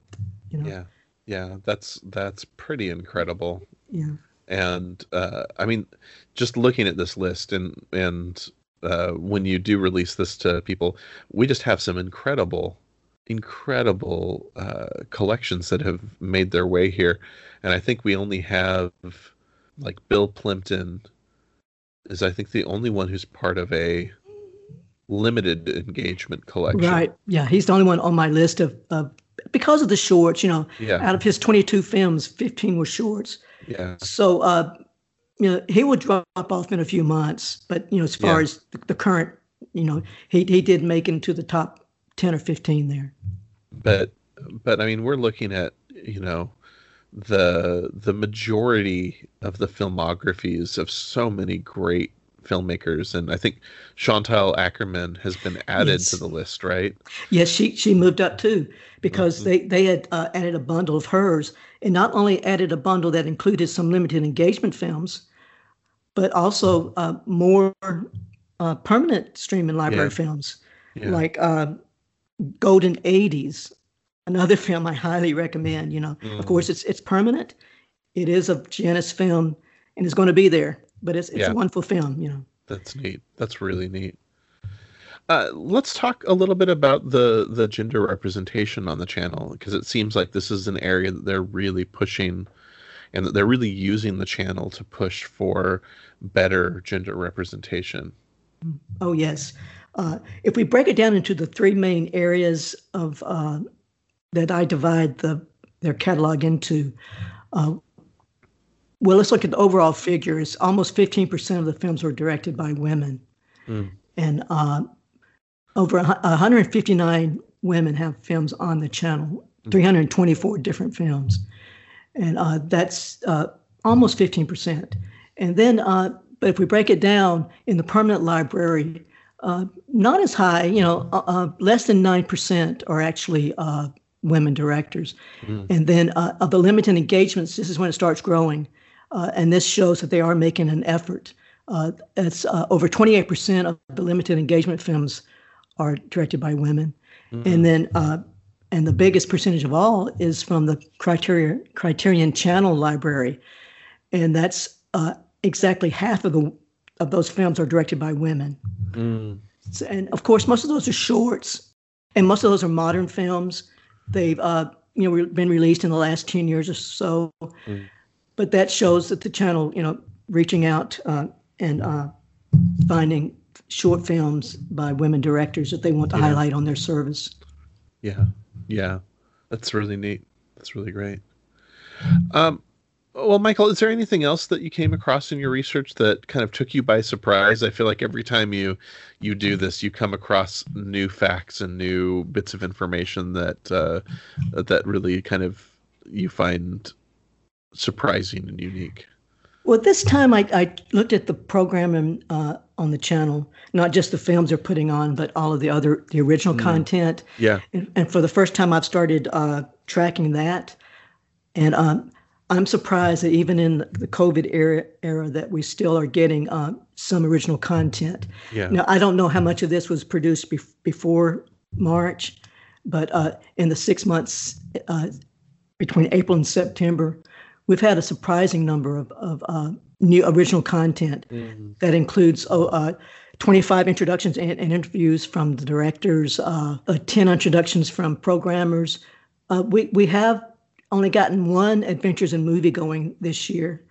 You know? Yeah. Yeah, that's that's pretty incredible. Yeah. And uh, I mean, just looking at this list and and uh, when you do release this to people, we just have some incredible, incredible uh, collections that have made their way here, and I think we only have like Bill Plympton is I think the only one who's part of a limited engagement collection. Right. Yeah, he's the only one on my list of, of because of the shorts. You know, yeah. out of his 22 films, 15 were shorts. Yeah. So uh, you know, he would drop off in a few months, but you know, as far yeah. as the, the, current, you know, he he did make into the top ten or fifteen there. But but I mean, we're looking at you know the the majority of the filmographies of so many great filmmakers, and I think Chantal Akerman has been added yes. to the list, right? Yes, she she moved up too because mm-hmm. they they had uh, added a bundle of hers, and not only added a bundle that included some limited engagement films, but also uh, more uh, permanent streaming library yeah. films, yeah. like uh, Golden 80s, another film I highly recommend. You know, mm. of course, it's it's permanent. It is a Janus film, and it's going to be there. But it's it's yeah. a wonderful film. You know. That's neat. That's really neat. Uh, let's talk a little bit about the the gender representation on the channel because it seems like this is an area that they're really pushing and that they're really using the channel to push for better gender representation. Oh yes, uh, if we break it down into the three main areas of uh, that I divide the their catalog into. Well, let's look at the overall figures. Almost 15% of the films were directed by women. Mm. And uh, over 159 women have films on the channel, 324 different films. And uh, that's uh, almost 15%. And then, uh, but if we break it down in the permanent library, uh, not as high, you know, uh, uh, less than 9% are actually women directors. Mm. And then of the limited engagements, this is when it starts growing. And this shows that they are making an effort. it's over 28% of the limited engagement films are directed by women. Mm-hmm. And then, uh, and the biggest percentage of all is from the Criterion, Criterion Channel Library. And that's uh, exactly half of the of those films are directed by women. Mm. So, and of course, most of those are shorts, and most of those are modern films. They've uh, you know been released in the last ten years or so. Mm. But that shows that the channel, you know, reaching out uh, and uh, finding short films by women directors that they want to yeah. highlight on their service. Yeah, yeah, that's really neat. That's really great. Um, well, Michael, is there anything else that you came across in your research that kind of took you by surprise? I feel like every time you you do this, you come across new facts and new bits of information that uh, that really kind of you find surprising and unique? Well, this time I, I looked at the program uh, on the channel, not just the films they're putting on, but all of the other the original mm. content. Yeah. And, and, for the first time, I've started uh, tracking that, and um, I'm surprised that even in the COVID era, era that we still are getting uh, some original content. Yeah. Now I don't know how much of this was produced be- before March, but uh, in the six months uh, between April and September, we've had a surprising number of, of uh, new original content mm-hmm. that includes oh, uh, 25 introductions and, and, interviews from the directors, uh, 10 introductions from programmers. we we have only gotten one Adventures in Movie going this year,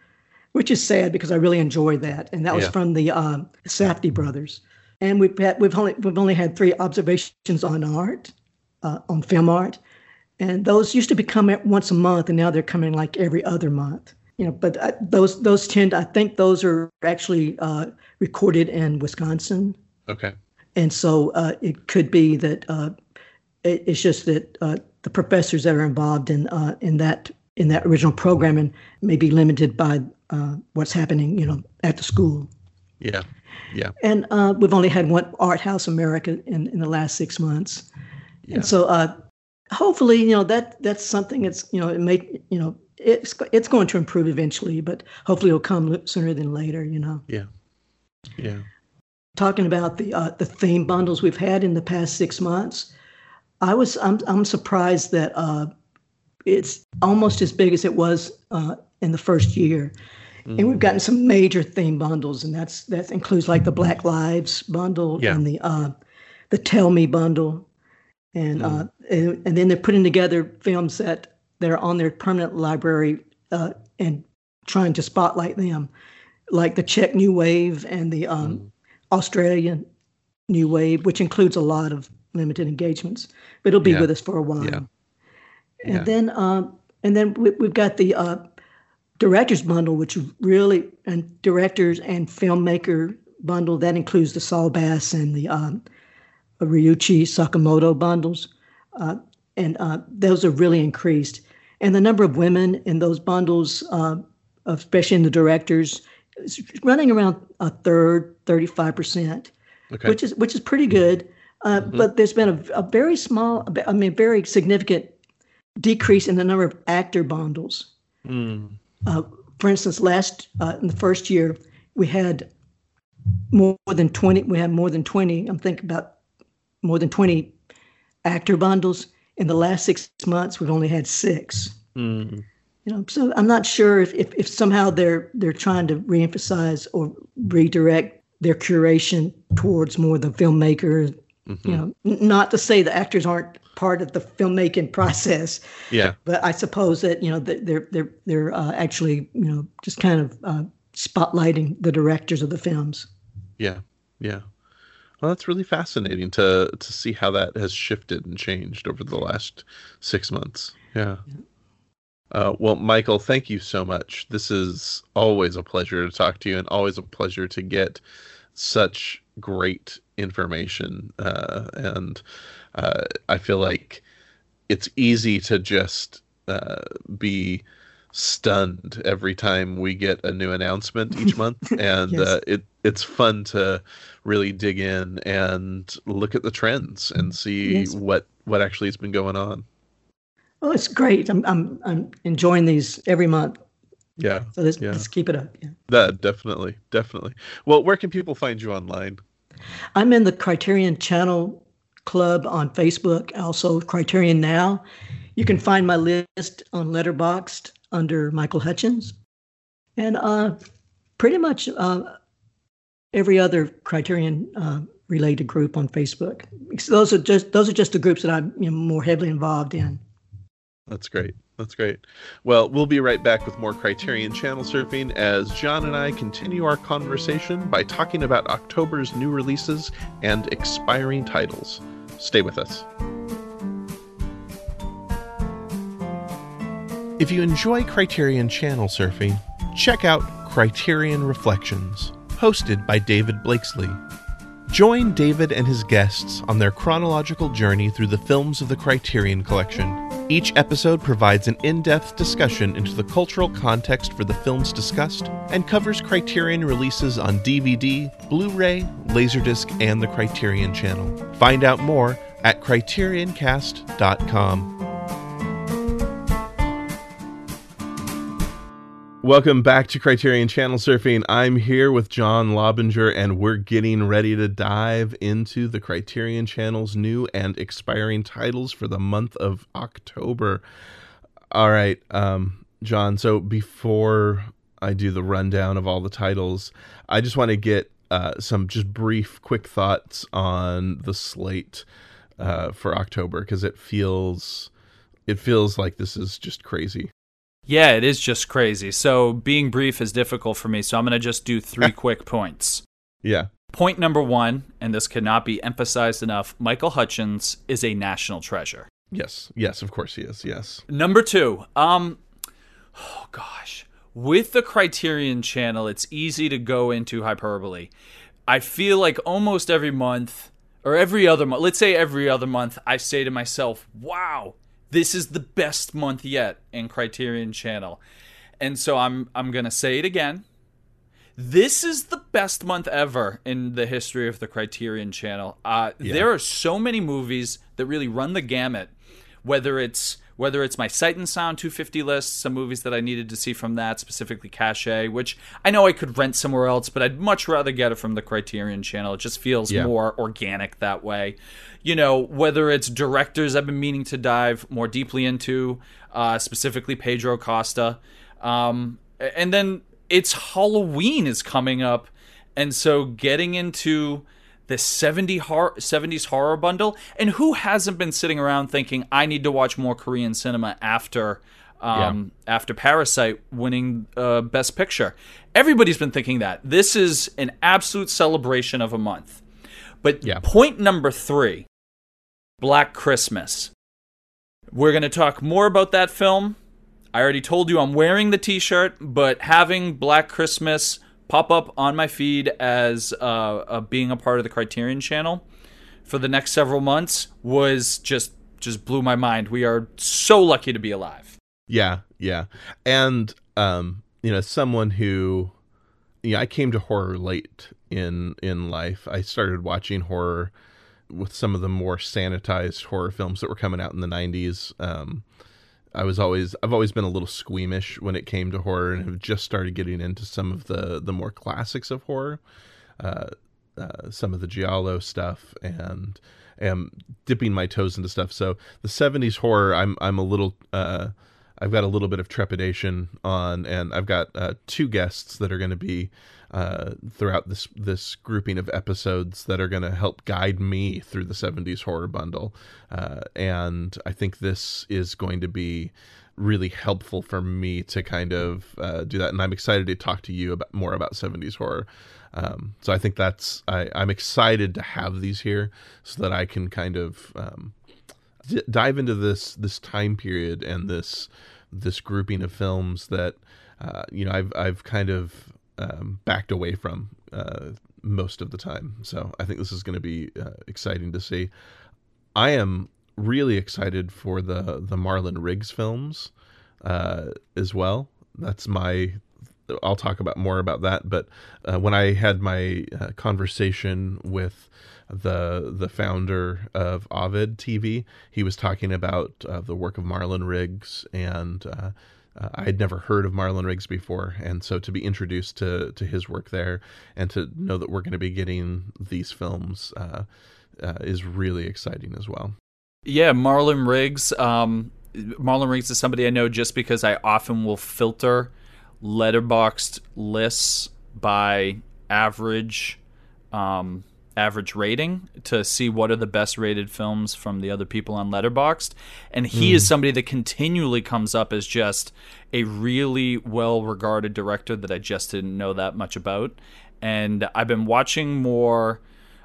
which is sad because I really enjoyed that, and that was yeah. from the um, Safdie brothers. And we've had, we've only we've only had three observations on art, uh, on film art, and those used to be coming once a month, and now they're coming like every other month. You know, but uh, those those tend, I think those are actually uh, recorded in Wisconsin. Okay. And so uh, it could be that uh, it, it's just that uh, the professors that are involved in uh, in that in that original programming may be limited by uh, what's happening, you know, at the school. Yeah, yeah. And uh, we've only had one Art House America in, in the last six months, yeah. and so uh, hopefully, you know, that that's something that's you know it may you know it's it's going to improve eventually, but hopefully it'll come sooner than later. You know. Yeah. Yeah. Talking about the uh, the theme bundles we've had in the past six months, I was I'm I'm surprised that uh, it's almost as big as it was uh, in the first year. Mm. And we've gotten some major theme bundles, and that's that includes like the Black Lives bundle yeah. and the uh, the Tell Me bundle, and, mm. uh, and, and then they're putting together films that that are on their permanent library uh, and trying to spotlight them, like the Czech New Wave and the um, mm. Australian New Wave, which includes a lot of limited engagements, but it'll be yeah. with us for a while. Yeah. And yeah. then, uh, and then we, have got the uh, directors bundle, which really and directors and filmmaker bundle that includes the Saul Bass and the um, Ryuichi Sakamoto bundles, uh, and uh, those are really increased. And the number of women in those bundles, uh, especially in the directors, is running around a third, thirty-five percent, okay. which is which is pretty good. Uh, mm-hmm. But there's been a, a, very small, I mean, very significant decrease in the number of actor bundles. Mm. Uh, for instance, last uh, in the first year, we had more than 20. We had more than 20. I'm thinking about more than 20 actor bundles. In the last six months, we've only had six. Mm. You know, so I'm not sure if, if, if somehow they're they're trying to reemphasize or redirect their curation towards more the filmmaker Mm-hmm. You know, not to say the actors aren't part of the filmmaking process. Yeah. But I suppose that you know they're they're they're uh, actually you know just kind of uh, spotlighting the directors of the films. Yeah. Yeah. Well, that's really fascinating to to see how that has shifted and changed over the last six months. Yeah. yeah. Uh, well, Michael, thank you so much. This is always a pleasure to talk to you, and always a pleasure to get such great information, uh, and uh, I feel like it's easy to just uh, be stunned every time we get a new announcement each month, and yes. Uh, it it's fun to really dig in and look at the trends and see yes. what what actually has been going on. Well, it's great. I'm I'm I'm enjoying these every month. Yeah. So let's, yeah. let's keep it up. Yeah. That definitely, definitely. Well, where can people find you online? I'm in the Criterion Channel Club on Facebook, also Criterion Now. You can find my list on Letterboxd under Michael Hutchins, and uh, pretty much uh, every other Criterion uh, related group on Facebook. Those are just those are just the groups that I'm you know, more heavily involved in. That's great. That's great. Well, we'll be right back with more Criterion Channel surfing as John and I continue our conversation by talking about October's new releases and expiring titles. Stay with us. If you enjoy Criterion Channel surfing, check out Criterion Reflections, hosted by David Blakeslee. Join David and his guests on their chronological journey through the films of the Criterion Collection. Each episode provides an in depth discussion into the cultural context for the films discussed and covers Criterion releases on DVD, Blu ray, Laserdisc, and the Criterion Channel. Find out more at CriterionCast.com. Welcome back to Criterion Channel Surfing. I'm here with John Lobinger, and we're getting ready to dive into the Criterion Channel's new and expiring titles for the month of October. All right, um, John. So before I do the rundown of all the titles, I just want to get uh, some just brief, quick thoughts on the slate uh, for October because it feels it feels like this is just crazy. Yeah, it is just crazy. So being brief is difficult for me. So I'm going to just do three quick points. Yeah. Point number one, and this cannot be emphasized enough Michael Hutchins is a national treasure. Yes. Yes, of course he is. Yes. Number two, um, oh gosh. With the Criterion channel, it's easy to go into hyperbole. I feel like almost every month, or every other month, let's say every other month, I say to myself, wow, this is the best month yet in Criterion Channel. And so I'm I'm going to say it again. This is the best month ever in the history of the Criterion Channel. Uh, yeah. There are so many movies that really run the gamut, whether it's whether it's my Sight and Sound 250 list, some movies that I needed to see from that, specifically Cache, which I know I could rent somewhere else, but I'd much rather get it from the Criterion channel. It just feels yeah. more organic that way. You know, whether it's directors I've been meaning to dive more deeply into, uh, specifically Pedro Costa. Um, and then it's Halloween is coming up. And so getting into the 70 horror, 70s horror bundle. And who hasn't been sitting around thinking, I need to watch more Korean cinema after. Um, yeah. After Parasite winning uh, Best Picture, everybody's been thinking that this is an absolute celebration of a month. But yeah. point number three, Black Christmas. We're going to talk more about that film. I already told you I'm wearing the T-shirt, but having Black Christmas pop up on my feed as uh, uh, being a part of the Criterion channel for the next several months was just just blew my mind. We are so lucky to be alive. Yeah, yeah, and um, you know, someone who, yeah, you know, I came to horror late in in life. I started watching horror with some of the more sanitized horror films that were coming out in the '90s. Um, I was always I've always been a little squeamish when it came to horror, and have just started getting into some of the the more classics of horror, uh, uh, some of the giallo stuff, and am dipping my toes into stuff. So the '70s horror, I'm I'm a little. Uh, I've got a little bit of trepidation on, and I've got uh, two guests that are going to be uh, throughout this this grouping of episodes that are going to help guide me through the 70s horror bundle. Uh, and I think this is going to be really helpful for me to kind of uh, do that. And I'm excited to talk to you about more about 70s horror. Um, so I think that's I, am excited to have these here so that I can kind of um, d- dive into this this time period and this this grouping of films that uh, you know I've I've kind of um, backed away from uh, most of the time. So I think this is going to be uh, exciting to see. I am really excited for the the Marlon Riggs films uh, as well. That's my. I'll talk about more about that. But uh, when I had my uh, conversation with the the founder of Ovid TV, he was talking about uh, the work of Marlon Riggs and uh, I had never heard of Marlon Riggs before, and so to be introduced to to his work there, and to know that we're going to be getting these films uh, uh, is really exciting as well. Yeah, Marlon Riggs. Um, Marlon Riggs is somebody I know just because I often will filter Letterboxd lists by average um, average rating to see what are the best rated films from the other people on Letterboxd, and he mm. is somebody that continually comes up as just a really well regarded director that I just didn't know that much about. And I've been watching more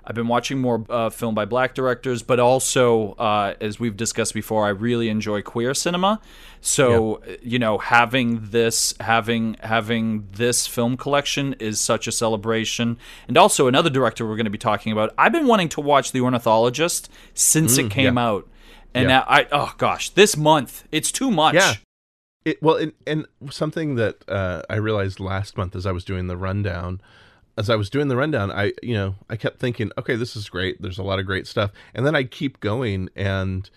I've been watching more uh, film by black directors, but also, uh, as we've discussed before, I really enjoy queer cinema. So, yeah. you know, having this, having having this film collection is such a celebration. And also, another director we're going to be talking about. I've been wanting to watch The Ornithologist since mm, it came yeah. out, and yeah. I oh gosh, this month it's too much. Yeah. It, well, and, and something that uh, I realized last month as I was doing the rundown as I was doing the rundown, I you know I kept thinking, okay, this is great. There's a lot of great stuff, and then I keep going, and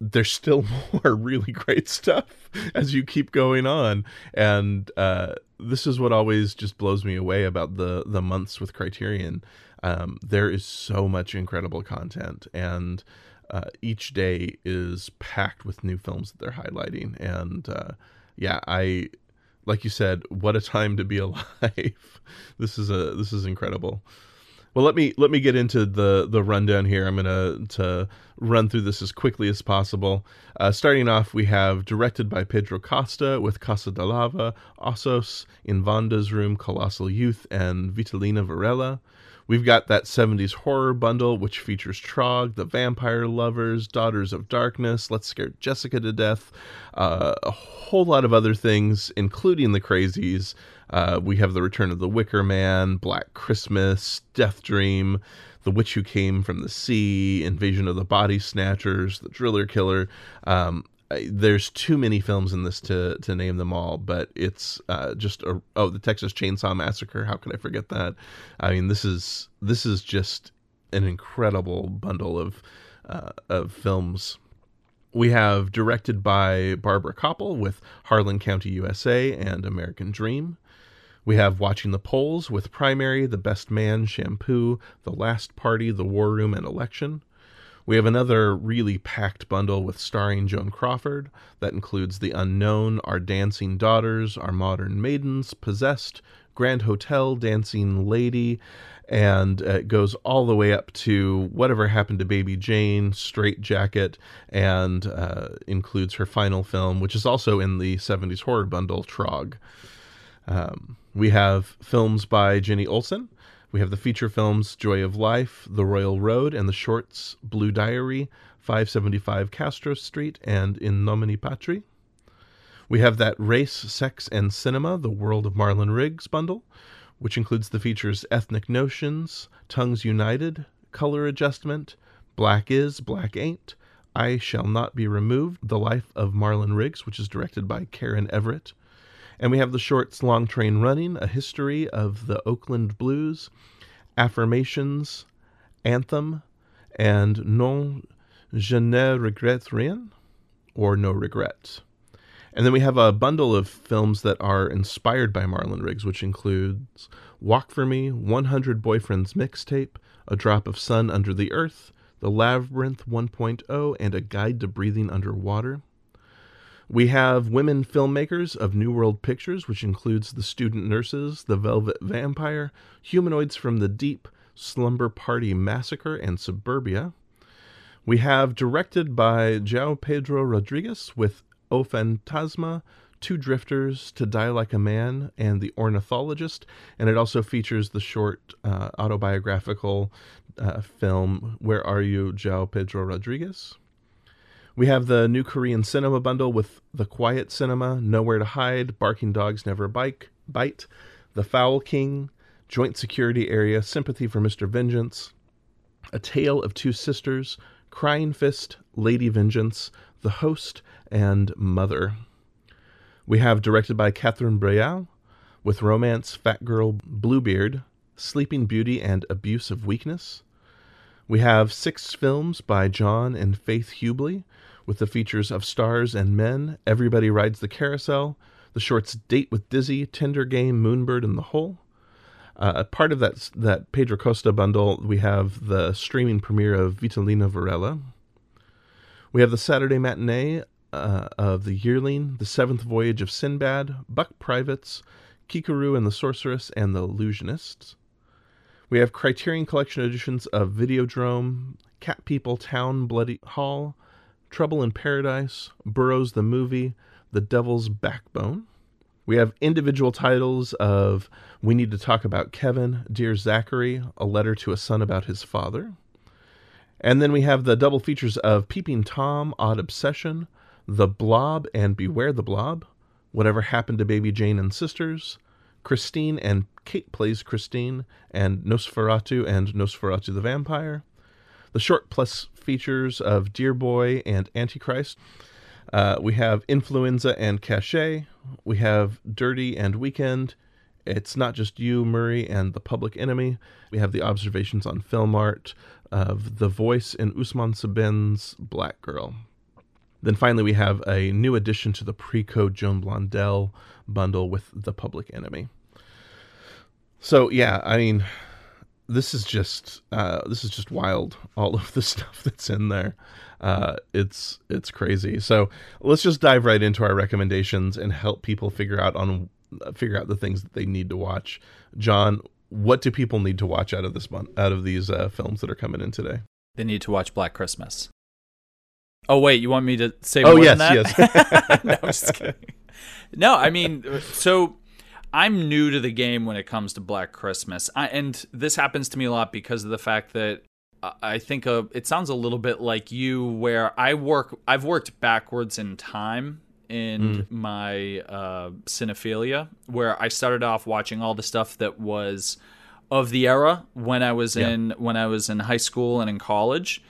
there's still more really great stuff as you keep going on, and uh, this is what always just blows me away about the the months with Criterion. Um, there is so much incredible content, and uh, each day is packed with new films that they're highlighting, and uh, yeah, I like you said, what a time to be alive. this is a this is incredible. Well, let me let me get into the the rundown here. I'm gonna to run through this as quickly as possible. Uh, starting off, we have directed by Pedro Costa with Casa de Lava, Ossos, In Vanda's Room, Colossal Youth, and Vitalina Varela. We've got that 70s horror bundle, which features Trog, The Vampire Lovers, Daughters of Darkness, Let's Scare Jessica to Death, uh, a whole lot of other things, including The Crazies. Uh, we have The Return of the Wicker Man, Black Christmas, Death Dream, The Witch Who Came from the Sea, Invasion of the Body Snatchers, The Driller Killer. Um, there's too many films in this to to name them all, but it's uh, just a, oh the Texas Chainsaw Massacre. How could I forget that? I mean, this is this is just an incredible bundle of uh, of films. We have directed by Barbara Kopple with Harlan County, USA, and American Dream. We have Watching the Polls with Primary, The Best Man, Shampoo, The Last Party, The War Room, and Election. We have another really packed bundle with starring Joan Crawford that includes The Unknown, Our Dancing Daughters, Our Modern Maidens, Possessed, Grand Hotel, Dancing Lady, and it goes all the way up to Whatever Happened to Baby Jane, Straight Jacket, and uh, includes her final film, which is also in the 70s horror bundle, Trog. Um, we have films by Jenni Olson. We have the feature films Joy of Life, The Royal Road, and the shorts Blue Diary, 575 Castro Street, and In Nomine Patri. We have that Race, Sex, and Cinema, The World of Marlon Riggs bundle, which includes the features Ethnic Notions, Tongues Untied, Color Adjustment, Black Is, Black Ain't, I Shall Not Be Removed, The Life of Marlon Riggs, which is directed by Karen Everett, and we have the shorts Long Train Running, A History of the Oakland Blues, Affirmations, Anthem, and Non Je ne regrette rien, or No Regrets. And then we have a bundle of films that are inspired by Marlon Riggs, which includes Walk for Me, 100 Boyfriends Mixtape, A Drop of Sun Under the Earth, The Labyrinth 1.0, and A Guide to Breathing Underwater. We have women filmmakers of New World Pictures, which includes The Student Nurses, The Velvet Vampire, Humanoids from the Deep, Slumber Party Massacre, and Suburbia. We have directed by João Pedro Rodrigues with O Fantasma, Two Drifters, To Die Like a Man, and The Ornithologist. And it also features the short uh, autobiographical uh, film Where Are You, João Pedro Rodrigues? We have the new Korean cinema bundle with The Quiet Cinema, Nowhere to Hide, Barking Dogs Never Bite, Bite The Foul King, Joint Security Area, Sympathy for Mr. Vengeance, A Tale of Two Sisters, Crying Fist, Lady Vengeance, The Host, and Mother. We have directed by Catherine Breillat with Romance, Fat Girl, Bluebeard, Sleeping Beauty, and Abuse of Weakness. We have six films by John and Faith Hubley, with the features of Stars and Men, Everybody Rides the Carousel, the shorts Date with Dizzy, Tender Game, Moonbird, and The Hole. Uh, part of that that Pedro Costa bundle, we have the streaming premiere of Vitalina Varela. We have the Saturday matinee uh, of The Yearling, The Seventh Voyage of Sinbad, Buck Privates, Kirikou and the Sorceress, and The Illusionists. We have Criterion Collection editions of Videodrome, Cat People Town Bloody Hall, Trouble in Paradise, Burroughs the Movie, The Devil's Backbone. We have individual titles of We Need to Talk About Kevin, Dear Zachary, A Letter to a Son About His Father. And then we have the double features of Peeping Tom, Odd Obsession, The Blob and Beware the Blob, Whatever Happened to Baby Jane and Sisters, Christine and Kate Plays Christine, and Nosferatu and Nosferatu the Vampire. The short plus features of Dear Boy and Antichrist. Uh, we have Influenza and Caché. We have Dirty and Weekend. It's not just you, Murray, and the Public Enemy. We have the observations on film art of The Voice in Ousmane Sembène's Black Girl. Then finally, we have a new addition to the pre-code Joan Blondell bundle with The Public Enemy. So yeah, I mean, this is just uh, this is just wild. All of the stuff that's in there, uh, it's it's crazy. So let's just dive right into our recommendations and help people figure out on figure out the things that they need to watch. John, what do people need to watch out of this month out of these uh, films that are coming in today? They need to watch Black Christmas. Oh wait, you want me to say Oh more yes, than that? yes. no, I'm just kidding. No, I mean, so I'm new to the game when it comes to Black Christmas, I, and this happens to me a lot because of the fact that I- think uh it sounds a little bit like you, where I work. I've worked backwards in time in my uh, cinephilia, where I started off watching all the stuff that was of the era when I was Yeah. in when I was in high school and in college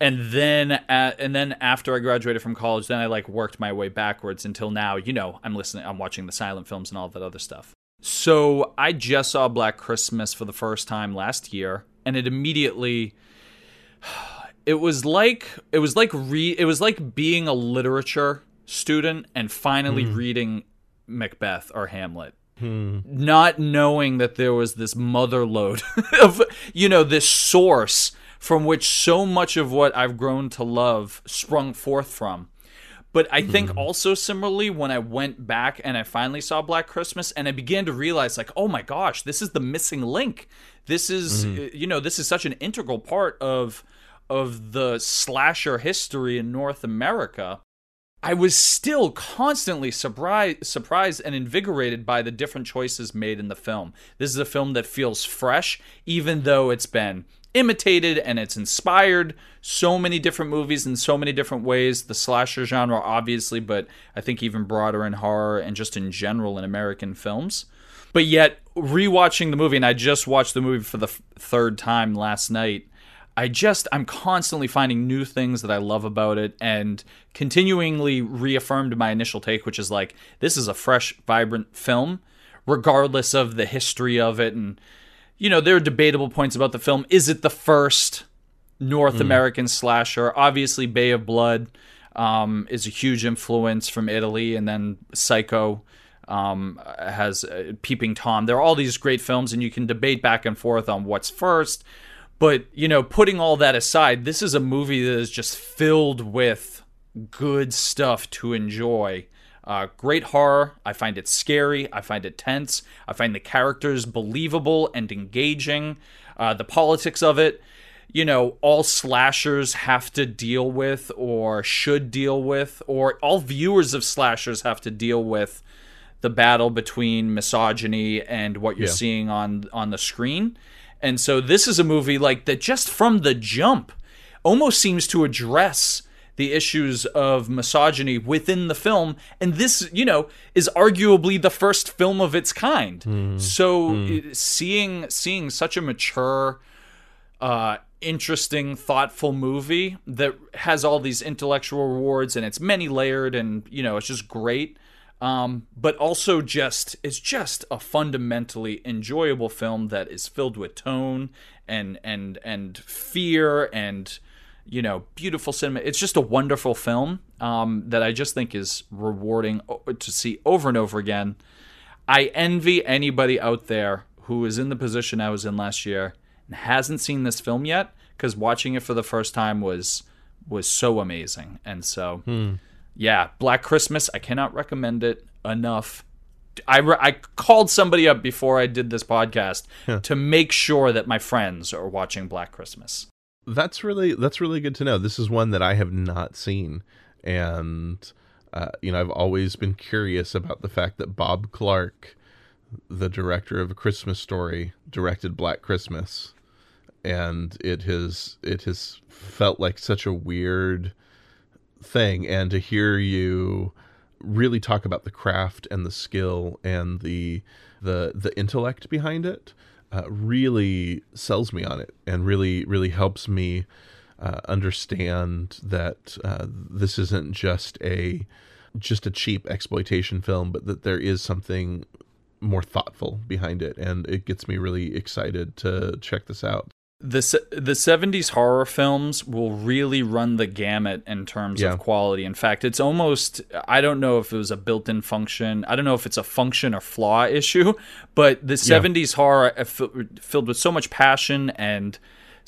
and then at, and then after I graduated from college, then I like worked my way backwards until now. You know, I'm listening, I'm watching the silent films and all that other stuff. So I just saw Black Christmas for the first time last year, and it immediately. It was like it was like re it was like being a literature student and finally hmm. reading Macbeth or Hamlet hmm. not knowing that there was this mother lode of you know this source from which so much of what I've grown to love sprung forth from. But I think also similarly when I went back and I finally saw Black Christmas and I began to realize like oh my gosh this is the missing link. This is uh, you know this is such an integral part of of the slasher history in North America. I was still constantly surprised, surprised and invigorated by the different choices made in the film. This is a film that feels fresh, even though it's been imitated and it's inspired so many different movies in so many different ways. The slasher genre, obviously, but I think even broader in horror and just in general in American films. But yet, rewatching the movie, and I just watched the movie for the f- third time last night. I just I'm constantly finding new things that I love about it and continuingly reaffirmed my initial take which is like this is a fresh vibrant film regardless of the history of it and you know there are debatable points about the film is it the first North American slasher obviously Bay of Blood um, is a huge influence from Italy and then Psycho um, has uh, Peeping Tom. There are all these great films, and you can debate back and forth on what's first. But, you know, putting all that aside, this is a movie that is just filled with good stuff to enjoy. Uh, great horror. I find it scary. I find it tense. I find the characters believable and engaging. Uh, the politics of it, you know, all slashers have to deal with or should deal with, or all viewers of slashers have to deal with the battle between misogyny and what you're Yeah. seeing on on the screen. And so this is a movie like that just from the jump almost seems to address the issues of misogyny within the film and this you know is arguably the first film of its kind. So i- seeing seeing such a mature uh interesting thoughtful movie that has all these intellectual rewards and it's many layered and you know it's just great um, but also just it's just a fundamentally enjoyable film that is filled with tone and and and fear and you know beautiful cinema. It's just a wonderful film um, that I just think is rewarding to see over and over again. I envy anybody out there who is in the position I was in last year and hasn't seen this film yet because watching it for the first time was was so amazing. And so yeah black christmas i cannot recommend it enough. I, re- I called somebody up before i did this podcast to make sure that my friends are watching black christmas That's really that's really good to know. This is one that I have not seen, and uh, you know, I've always been curious about the fact that Bob Clark, the director of A Christmas Story, directed Black Christmas, and it has it has felt like such a weird thing. And to hear you really talk about the craft and the skill and the the the intellect behind it uh, really sells me on it and really really helps me uh, understand that uh, this isn't just a just a cheap exploitation film, but that there is something more thoughtful behind it, and it gets me really excited to check this out. The the 70s horror films will really run the gamut in terms yeah. of quality. In fact, it's almost I don't know if it was a built-in function. I don't know if it's a function or flaw issue, but the 70s horror uh, filled with so much passion and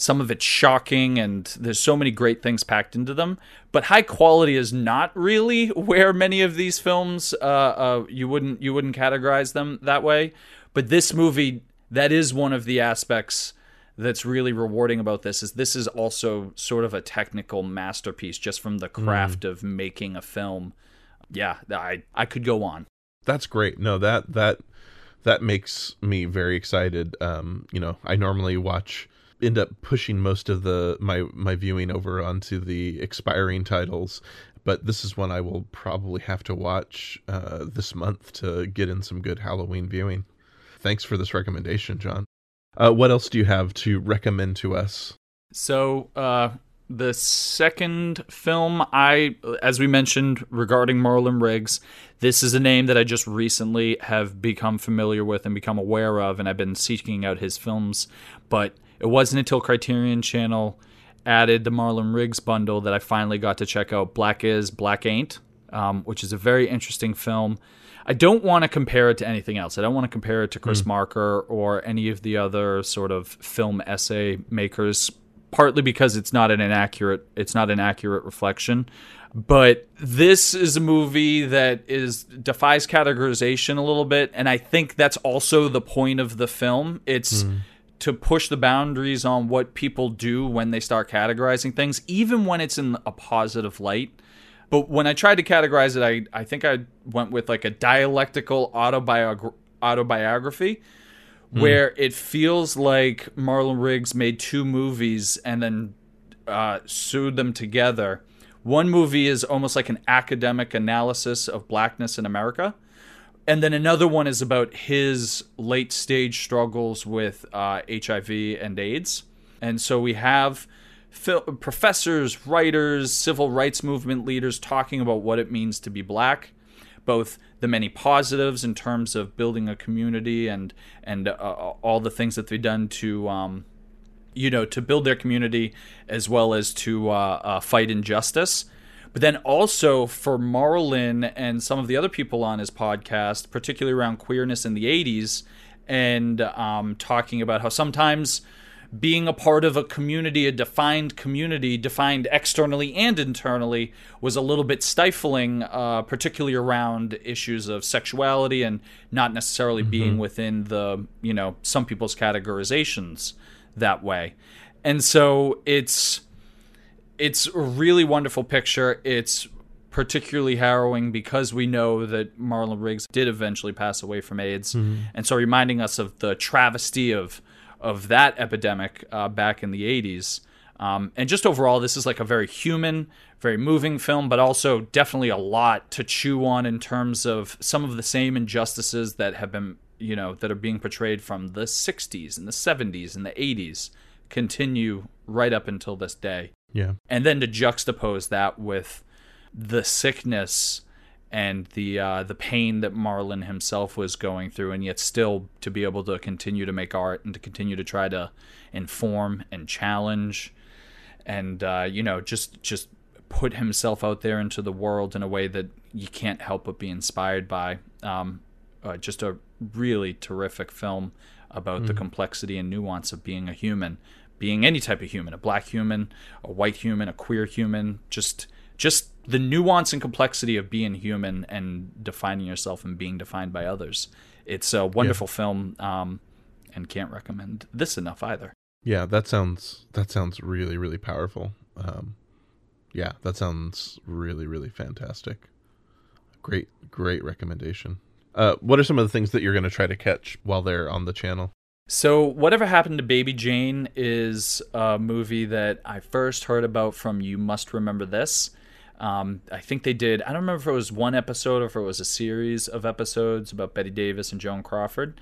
some of it's shocking and there's so many great things packed into them but high quality is not really where many of these films uh, uh, you wouldn't you wouldn't categorize them that way but this movie that is one of the aspects that's really rewarding about this is this is also sort of a technical masterpiece just from the craft mm. of making a film yeah i i could go on that's great no that that that makes me very excited um you know i normally watch end up pushing most of the my my viewing over onto the expiring titles but this is one I will probably have to watch uh, this month to get in some good Halloween viewing. Thanks for this recommendation, John. Uh, what else do you have to recommend to us? So, uh, the second film, I, as we mentioned regarding Marlon Riggs, this is a name that I just recently have become familiar with and become aware of, and I've been seeking out his films. But it wasn't until Criterion Channel added the Marlon Riggs bundle that I finally got to check out Black Is, Black Ain't, um, which is a very interesting film. I don't want to compare it to anything else. I don't want to compare it to Chris mm. Marker or any of the other sort of film essay makers, partly because it's not an inaccurate it's not an accurate reflection. But this is a movie that is defies categorization a little bit, and I think that's also the point of the film. It's mm to push the boundaries on what people do when they start categorizing things, even when it's in a positive light. But when I tried to categorize it, I, I think I went with like a dialectical autobiog- autobiography mm. where it feels like Marlon Riggs made two movies and then uh, sewed them together. One movie is almost like an academic analysis of blackness in America and then another one is about his late stage struggles with uh, HIV and AIDS. And so we have professors, writers, civil rights movement leaders talking about what it means to be black, both the many positives in terms of building a community and and uh, all the things that they've done to um, you know to build their community as well as to uh, uh fight injustice. But then also for Marlon and some of the other people on his podcast, particularly around queerness in the 80s, and um, talking about how sometimes being a part of a community, a defined community, defined externally and internally, was a little bit stifling, uh, particularly around issues of sexuality and not necessarily mm-hmm. being within the, you know, some people's categorizations that way. And so it's it's a really wonderful picture. It's particularly harrowing because we know that Marlon Riggs did eventually pass away from AIDS, mm-hmm. and so reminding us of the travesty of of that epidemic uh, back in the '80s. Um, and just overall, this is like a very human, very moving film, but also definitely a lot to chew on in terms of some of the same injustices that have been, you know, that are being portrayed from the '60s and the '70s and the '80s continue right up until this day. Yeah. And then to juxtapose that with the sickness and the uh, the pain that Marlon himself was going through, and yet still to be able to continue to make art and to continue to try to inform and challenge, and uh, you know just just put himself out there into the world in a way that you can't help but be inspired by. Um, uh, just a really terrific film about mm. the complexity and nuance of being a human being any type of human, a black human, a white human, a queer human, just just the nuance and complexity of being human and defining yourself and being defined by others. It's a wonderful yeah. film, um, and can't recommend this enough either. Yeah, that sounds that sounds really really powerful. Um, yeah, that sounds really really fantastic. great, great recommendation. Uh, what are some of the things that you're going to try to catch while they're on the channel? So, Whatever Happened to Baby Jane is a movie that I first heard about from You Must Remember This. Um, I think they did, I don't remember if it was one episode or if it was a series of episodes about Bette Davis and Joan Crawford.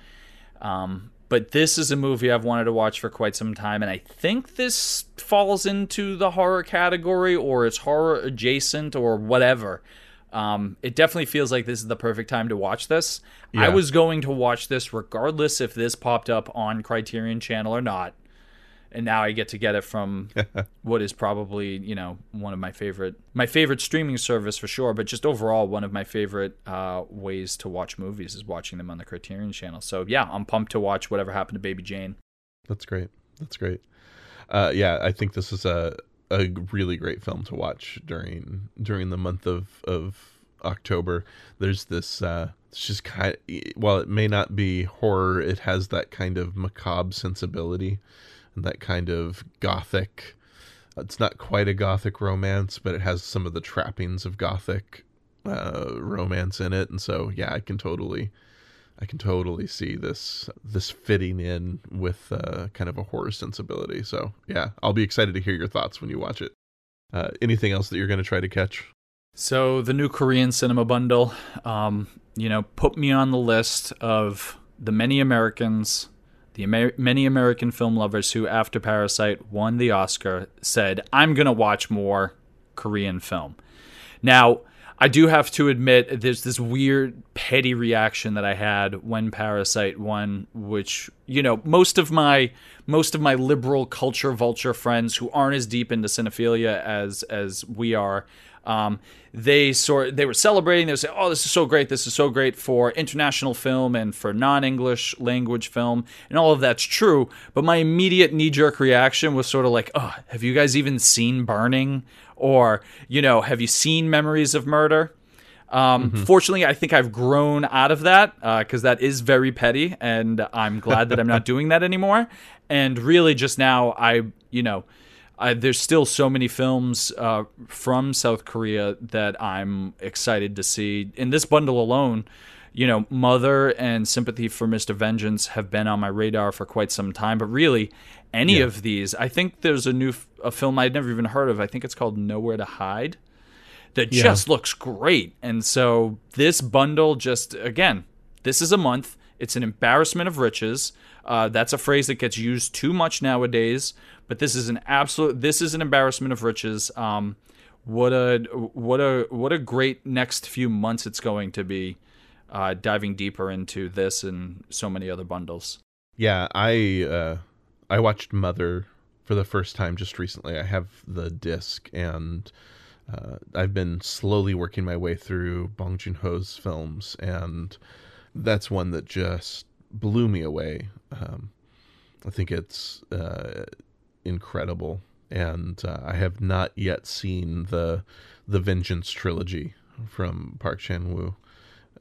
Um, but this is a movie I've wanted to watch for quite some time, and I think this falls into the horror category or it's horror adjacent or whatever. Um, it definitely feels like this is the perfect time to watch this. Yeah. I was going to watch this regardless if this popped up on Criterion Channel or not and now I get to get it from what is probably you know one of my favorite my favorite streaming service for sure, but just overall one of my favorite uh, ways to watch movies is watching them on the Criterion Channel. So yeah, I'm pumped to watch whatever happened to Baby Jane. That's great. That's great. Uh, yeah, I think this is a a really great film to watch during during the month of of October. There's this. Uh, it's just kind. Of, while it may not be horror, it has that kind of macabre sensibility that kind of gothic. It's not quite a gothic romance, but it has some of the trappings of gothic uh, romance in it, and so yeah, I can totally, I can totally see this this fitting in with uh, kind of a horror sensibility. So yeah, I'll be excited to hear your thoughts when you watch it. Uh, anything else that you're going to try to catch? So the new Korean cinema bundle, um, you know, put me on the list of the many Americans the Amer- many American film lovers who, after Parasite won the Oscar, said, I'm going to watch more Korean film. Now, I do have to admit, there's this weird, petty reaction that I had when Parasite won, which you know, most of my most of my liberal culture vulture friends who aren't as deep into cinephilia as as we are um, they sort they were celebrating. They were saying, "Oh, this is so great! This is so great for international film and for non-English language film, and all of that's true." But my immediate knee-jerk reaction was sort of like, "Oh, have you guys even seen Burning? Or you know, have you seen Memories of Murder?" Um, mm-hmm. Fortunately, I think I've grown out of that because uh, that is very petty, and I'm glad that I'm not doing that anymore. And really, just now, I you know I, there's still so many films uh, from South Korea that I'm excited to see. In this bundle alone, you know, Mother and Sympathy for Mr. Vengeance have been on my radar for quite some time. But really, any yeah. of these, I think there's a new a film I'd never even heard of. I think it's called Nowhere to Hide. That yeah. just looks great. And so this bundle, just again, this is a month. It's an embarrassment of riches. Uh, that's a phrase that gets used too much nowadays but this is an absolute this is an embarrassment of riches. Um, what a what a what a great next few months it's going to be uh, diving deeper into this and so many other bundles. Yeah, I uh, I watched Mother for the first time just recently. I have the disc and uh, I've been slowly working my way through Bong Joon Ho's films, and that's one that just blew me away. Um, I think it's uh, incredible, and uh, I have not yet seen the the Vengeance trilogy from Park Chan Wook,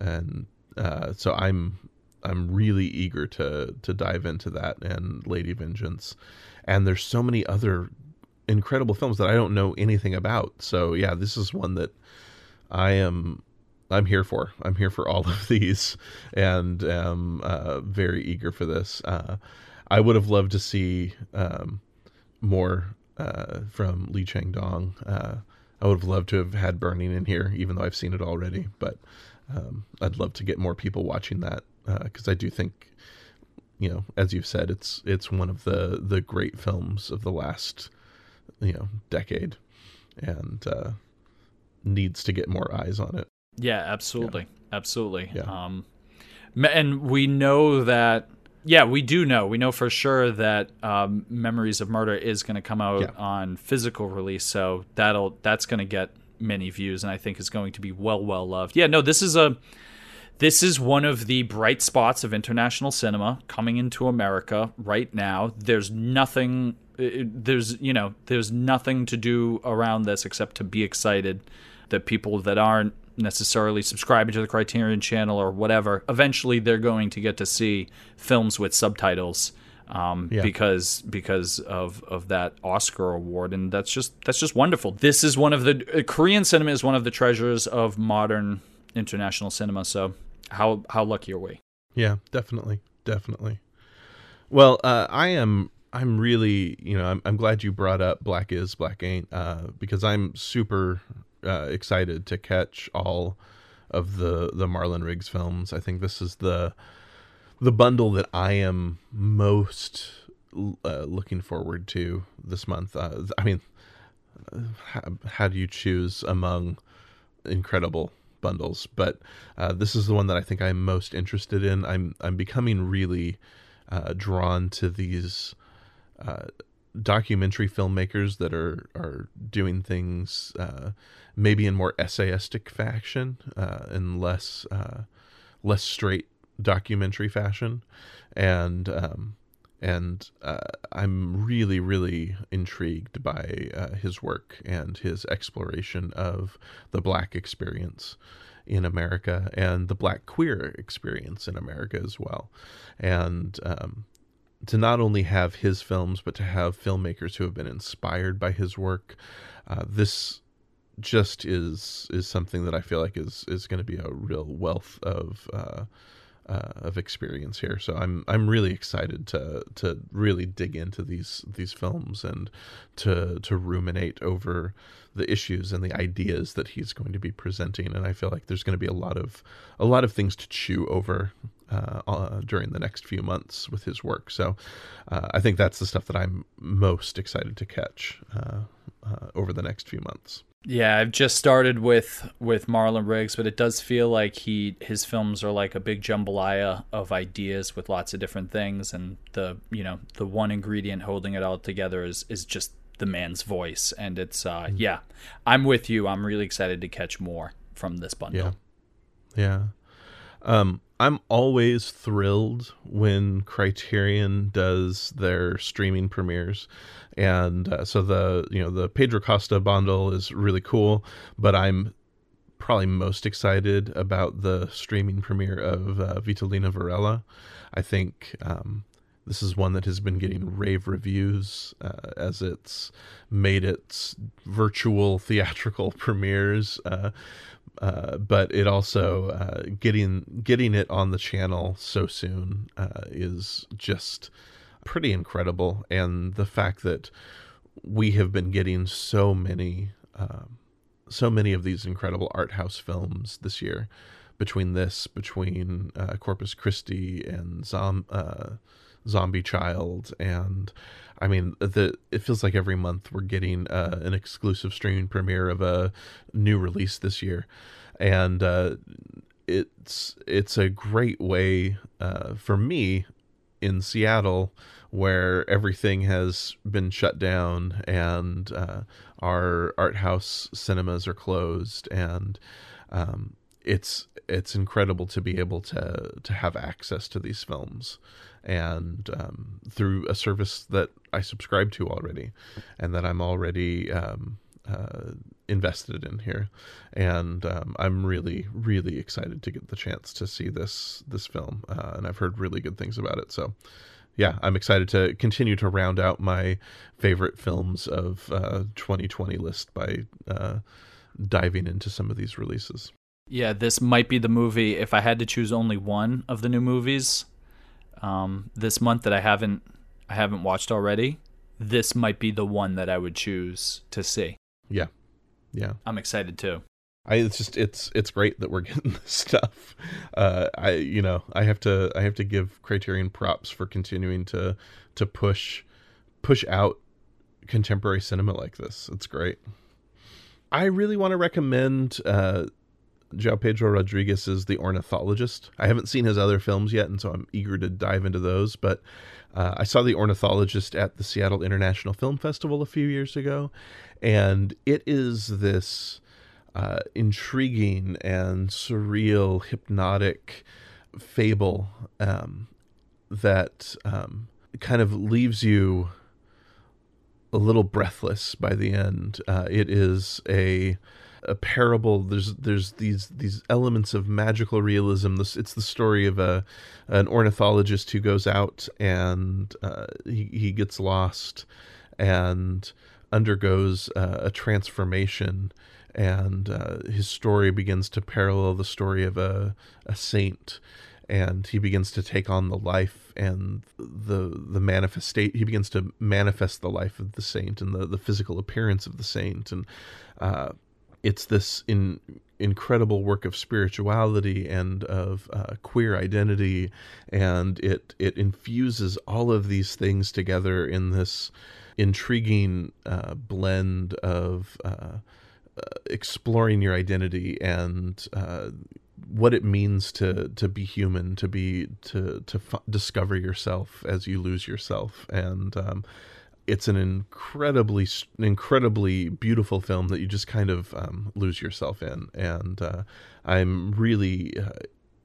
and uh, so I'm I'm really eager to to dive into that and Lady Vengeance, and there's so many other incredible films that I don't know anything about. So yeah, this is one that I am I'm here for. I'm here for all of these, and am uh, very eager for this. Uh, I would have loved to see um, more uh, from Lee Chang Dong. Uh, I would have loved to have had Burning in here, even though I've seen it already. But um, I'd love to get more people watching that because uh, I do think, you know, as you've said, it's it's one of the the great films of the last, you know, decade, and uh, needs to get more eyes on it. Yeah, absolutely, yeah. absolutely. Yeah. Um, and we know that yeah, we do know. We know for sure that um, Memories of Murder is going to come out yeah. on physical release, so that'll that's going to get many views, and I think is going to be well well loved. Yeah, no, this is a this is one of the bright spots of international cinema coming into America right now. There's nothing. There's you know there's nothing to do around this except to be excited that people that aren't necessarily subscribing to the Criterion channel or whatever, eventually they're going to get to see films with subtitles um, yeah. because because of of that Oscar award, and that's just that's just wonderful. This is one of the uh, Korean cinema is one of the treasures of modern international cinema. So how how lucky are we? Yeah, definitely, definitely. Well, uh, I am. I'm really, you know, I'm, I'm glad you brought up Black Is Black Ain't uh, because I'm super uh, excited to catch all of the the Marlon Riggs films. I think this is the the bundle that I am most uh, looking forward to this month. Uh, I mean, how, how, do you choose among incredible bundles? But uh, this is the one that I think I'm most interested in. I'm I'm becoming really uh, drawn to these uh, documentary filmmakers that are are doing things uh, maybe in more essayistic fashion and less less straight documentary fashion, and um, and uh, I'm really, really intrigued by uh, his work and his exploration of the black experience in America and the black queer experience in America as well. And um, to not only have his films, but to have filmmakers who have been inspired by his work, uh, this just is is something that I feel like is is going to be a real wealth of uh, uh, of experience here. So I'm I'm really excited to to really dig into these these films and to to ruminate over the issues and the ideas that he's going to be presenting. And I feel like there's going to be a lot of a lot of things to chew over uh, uh, during the next few months with his work. So uh, I think that's the stuff that I'm most excited to catch uh, uh, over the next few months. Yeah, I've just started with with Marlon Riggs, but it does feel like he his films are like a big jambalaya of ideas with lots of different things, and the you know the one ingredient holding it all together is is just the man's voice, and it's uh mm-hmm. yeah, I'm with you. I'm really excited to catch more from this bundle. Yeah, yeah. Um, I'm always thrilled when Criterion does their streaming premieres, and uh, so the you know the Pedro Costa bundle is really cool. But I'm probably most excited about the streaming premiere of uh, Vitalina Varela. I think um, this is one that has been getting rave reviews uh, as it's made its virtual theatrical premieres. Uh, uh, but it also uh, getting getting it on the channel so soon uh, is just pretty incredible, and the fact that we have been getting so many um, so many of these incredible art house films this year between this between uh, Corpus Christi and Zom- uh, Zombie Child and I mean, the it feels like every month we're getting uh, an exclusive streaming premiere of a new release this year, and uh, it's it's a great way uh, for me in Seattle where everything has been shut down and uh, our art house cinemas are closed and um, it's it's incredible to be able to to have access to these films and um, through a service that I subscribe to already, and that I'm already um, uh, invested in here, and um, I'm really, really excited to get the chance to see this this film, uh, and I've heard really good things about it. So, yeah, I'm excited to continue to round out my favorite films of uh, 2020 list by uh, diving into some of these releases. Yeah, this might be the movie. If I had to choose only one of the new movies, um, this month that I haven't I haven't watched already, this might be the one that I would choose to see. Yeah, yeah, I'm excited too. I it's just it's it's great that we're getting this stuff. Uh, I you know I have to I have to give Criterion props for continuing to to push push out contemporary cinema like this. It's great. I really want to recommend uh, João Pedro Rodrigues is The Ornithologist. I haven't seen his other films yet, and so I'm eager to dive into those. But uh, I saw The Ornithologist at the Seattle International Film Festival a few years ago, and it is this uh, intriguing and surreal, hypnotic fable um, that um, kind of leaves you a little breathless by the end. Uh, it is a a parable. There's there's these these elements of magical realism. This it's the story of a an ornithologist who goes out and uh, he he gets lost and undergoes uh, a transformation and uh, his story begins to parallel the story of a, a saint and he begins to take on the life and the the manifestate he begins to manifest the life of the saint and the, the physical appearance of the saint and uh, it's this in incredible work of spirituality and of uh, queer identity and it it infuses all of these things together in this intriguing uh, blend of uh, uh exploring your identity and uh, what it means to to be human, to be to to f- discover yourself as you lose yourself, and um, it's an incredibly incredibly beautiful film that you just kind of um, lose yourself in, and uh, I'm really uh,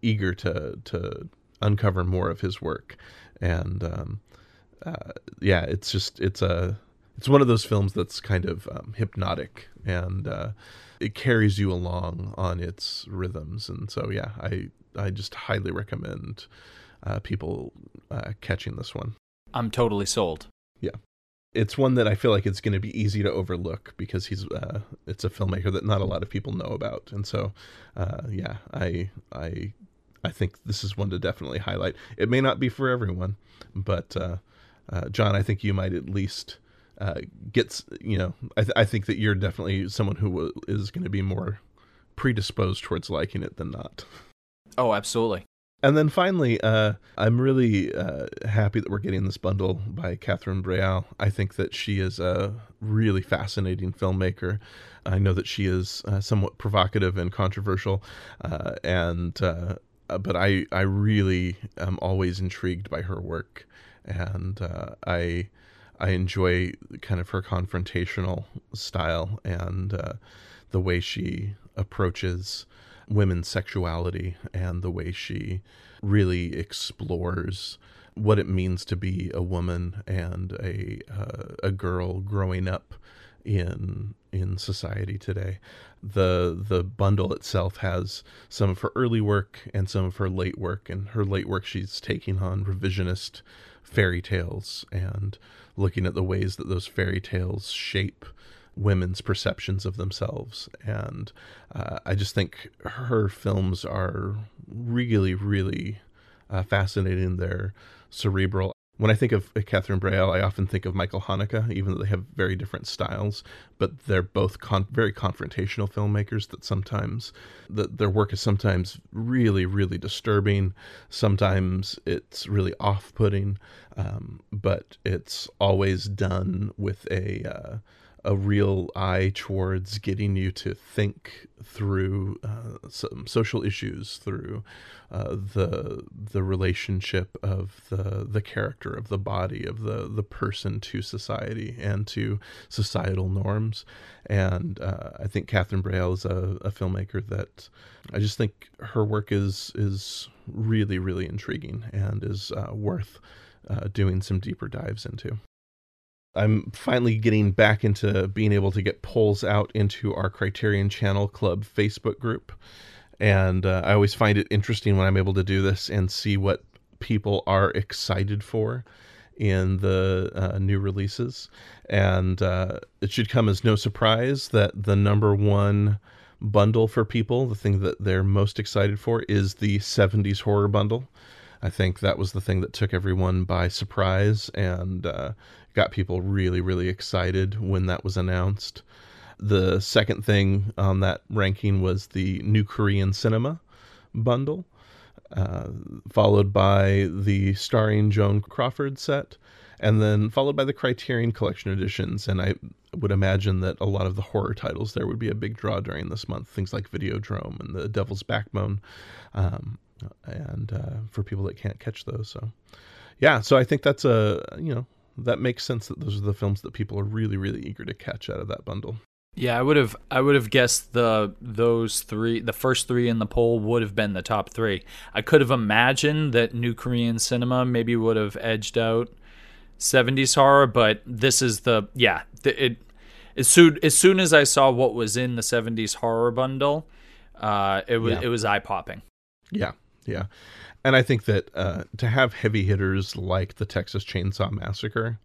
eager to to uncover more of his work, and um, uh, yeah, it's just it's a it's one of those films that's kind of um, hypnotic and uh, it carries you along on its rhythms. And so, yeah, I I just highly recommend uh, people uh, catching this one. I'm totally sold. Yeah, it's one that I feel like it's going to be easy to overlook because he's uh, it's a filmmaker that not a lot of people know about, and so uh, yeah, I I I think this is one to definitely highlight. It may not be for everyone, but uh, uh, John, I think you might at least uh, gets you know I, th- I think that you're definitely someone who is going to be more predisposed towards liking it than not. Oh absolutely and then finally uh, i'm really uh, happy that we're getting this bundle by catherine breillat i think that she is a really fascinating filmmaker. I know that she is uh, somewhat provocative and controversial uh, and uh, but i i really am always intrigued by her work. And i I enjoy kind of her confrontational style and uh, the way she approaches women's sexuality and the way she really explores what it means to be a woman and a uh, a girl growing up in in society today. The the bundle itself has some of her early work and some of her late work and her late work she's taking on revisionist fairy tales and looking at the ways that those fairy tales shape women's perceptions of themselves. And uh, I just think her films are really, really uh, fascinating. They're cerebral. When I think of Catherine Breillat, I often think of Michael Haneke, even though they have very different styles. But they're both con- very confrontational filmmakers. That sometimes that their work is sometimes really, really disturbing. Sometimes it's really off-putting, um, but it's always done with a uh, a real eye towards getting you to think through uh, some social issues, through uh, the the relationship of the the character of the body of the the person to society and to societal norms. And uh, I think Catherine Breillat is a, a filmmaker that I just think her work is is really really intriguing and is uh, worth uh, doing some deeper dives into. I'm finally getting back into being able to get polls out into our Criterion Channel Club Facebook group. And uh, I always find it interesting when I'm able to do this and see what people are excited for in the uh, new releases. And uh, it should come as no surprise that the number one bundle for people, the thing that they're most excited for, is the 70s horror bundle. I think that was the thing that took everyone by surprise and uh, got people really, really excited when that was announced. The second thing on that ranking was the new Korean cinema bundle, uh, followed by the starring Joan Crawford set, and then followed by the Criterion Collection editions. And I would imagine that a lot of the horror titles there would be a big draw during this month. Things like Videodrome and The Devil's Backbone. Um, and uh, for people that can't catch those. So, yeah, so I think that's a you know that makes sense that those are the films that people are really really eager to catch out of that bundle. Yeah, I would have I would have guessed the those three the first three in the poll would have been the top 3. I could have imagined that new Korean cinema maybe would have edged out 70s horror, but this is the yeah, it as soon as soon as I saw what was in the 70s horror bundle, uh it was yeah. it was eye popping. Yeah. Yeah. And I think that uh, to have heavy hitters like the Texas Chainsaw Massacre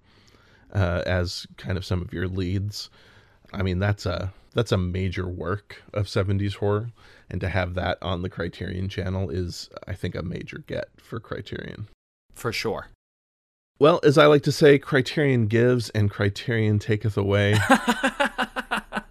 uh, as kind of some of your leads, I mean, that's a that's a major work of 70s horror and to have that on the Criterion channel is I think a major get for Criterion. For sure. Well, as I like to say, Criterion gives and Criterion taketh away.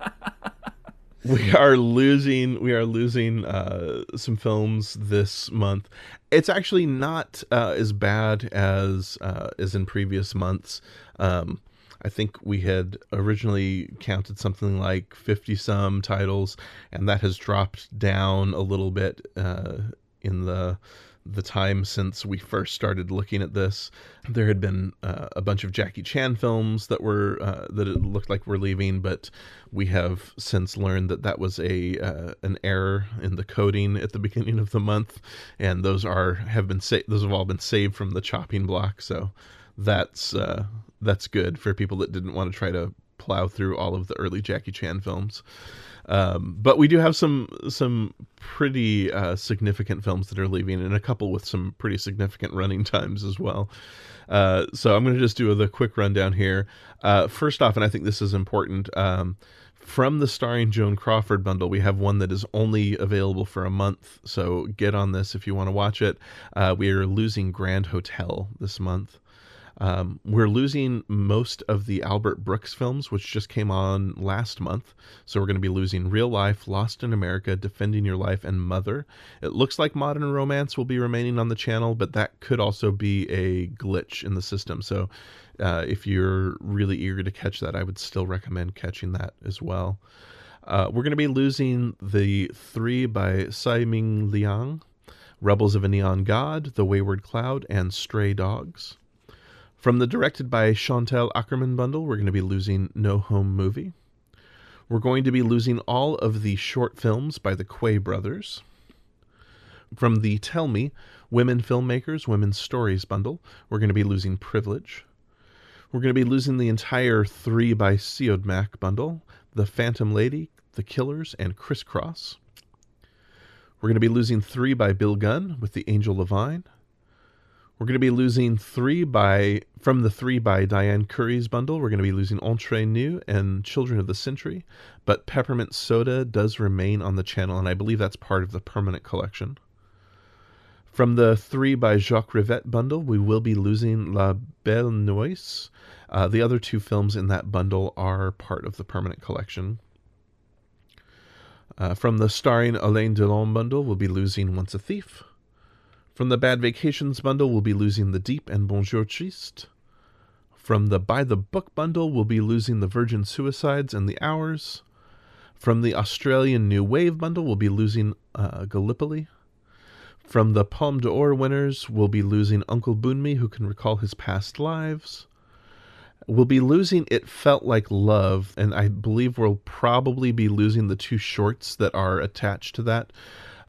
we are losing we are losing uh, some films this month. It's actually not uh, as bad as uh, as in previous months. Um, I think we had originally counted something like 50 some titles, and that has dropped down a little bit uh, in the the time since we first started looking at this. There had been uh, a bunch of Jackie Chan films that were uh, that it looked like were leaving, but we have since learned that that was a uh, an error in the coding at the beginning of the month, and those are have been sa- those have all been saved from the chopping block. So that's uh, that's good for people that didn't want to try to plow through all of the early Jackie Chan films. Um, but we do have some some pretty uh, significant films that are leaving, and a couple with some pretty significant running times as well. Uh, so I'm going to just do the quick rundown here. Uh, first off, and I think this is important. Um, from the starring Joan Crawford bundle, we have one that is only available for a month. So get on this if you want to watch it. Uh, we are losing Grand Hotel this month. Um, we're losing most of the Albert Brooks films, which just came on last month. So we're going to be losing Real Life, Lost in America, Defending Your Life, and Mother. It looks like Modern Romance will be remaining on the channel, but that could also be a glitch in the system. So uh, if you're really eager to catch that, I would still recommend catching that as well. Uh, we're going to be losing the three by Tsai Ming Liang, Rebels of a Neon God, The Wayward Cloud, and Stray Dogs. From the directed by Chantal Akerman bundle, we're going to be losing No Home Movie. We're going to be losing all of the short films by the Quay brothers. From the Tell Me Women Filmmakers, Women's Stories bundle, we're going to be losing Privilege. We're going to be losing the entire 3 by Siodmak bundle, The Phantom Lady, The Killers, and Crisscross. We're going to be losing 3 by Bill Gunn with The Angel Levine. We're going to be losing three by from the three by Diane Kurys bundle. We're going to be losing Entre Nous and Children of the Century, but Peppermint Soda does remain on the channel, and I believe that's part of the permanent collection. From the three by Jacques Rivette bundle, we will be losing La Belle Noise. Uh, the other two films in that bundle are part of the permanent collection. Uh, from the starring Alain Delon bundle, we'll be losing Once a Thief. From the Bad Vacations bundle, we'll be losing The Deep and Bonjour Triste. From the By the Book bundle, we'll be losing The Virgin Suicides and The Hours. From the Australian New Wave bundle, we'll be losing uh, Gallipoli. From the Palme d'Or winners, we'll be losing Uncle Boonmee, who can recall his past lives. We'll be losing It Felt Like Love, and I believe we'll probably be losing the two shorts that are attached to that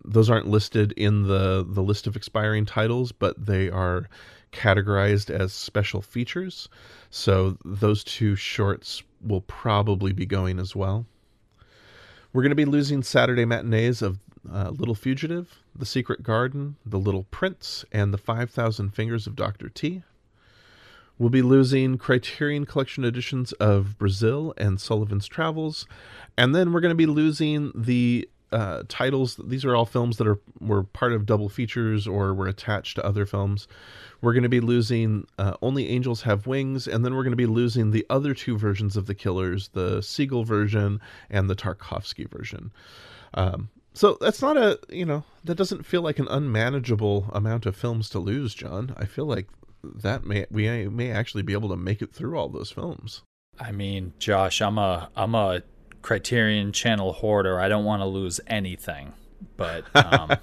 those aren't listed in the the list of expiring titles, but they are categorized as special features. So those two shorts will probably be going as well. We're going to be losing Saturday matinees of uh, Little Fugitive, The Secret Garden, The Little Prince, and The 5,000 Fingers of Dr. T. We'll be losing Criterion Collection editions of Brazil and Sullivan's Travels. And then we're going to be losing the uh, titles. These are all films that are were part of double features or were attached to other films. We're going to be losing uh, Only Angels Have Wings, and then we're going to be losing the other two versions of The Killers, the Siegel version and the Tarkovsky version. Um, so that's not a you know that doesn't feel like an unmanageable amount of films to lose, John. I feel like that may we may actually be able to make it through all those films. I mean, Josh, I'm a I'm a Criterion Channel hoarder. I don't want to lose anything, but um,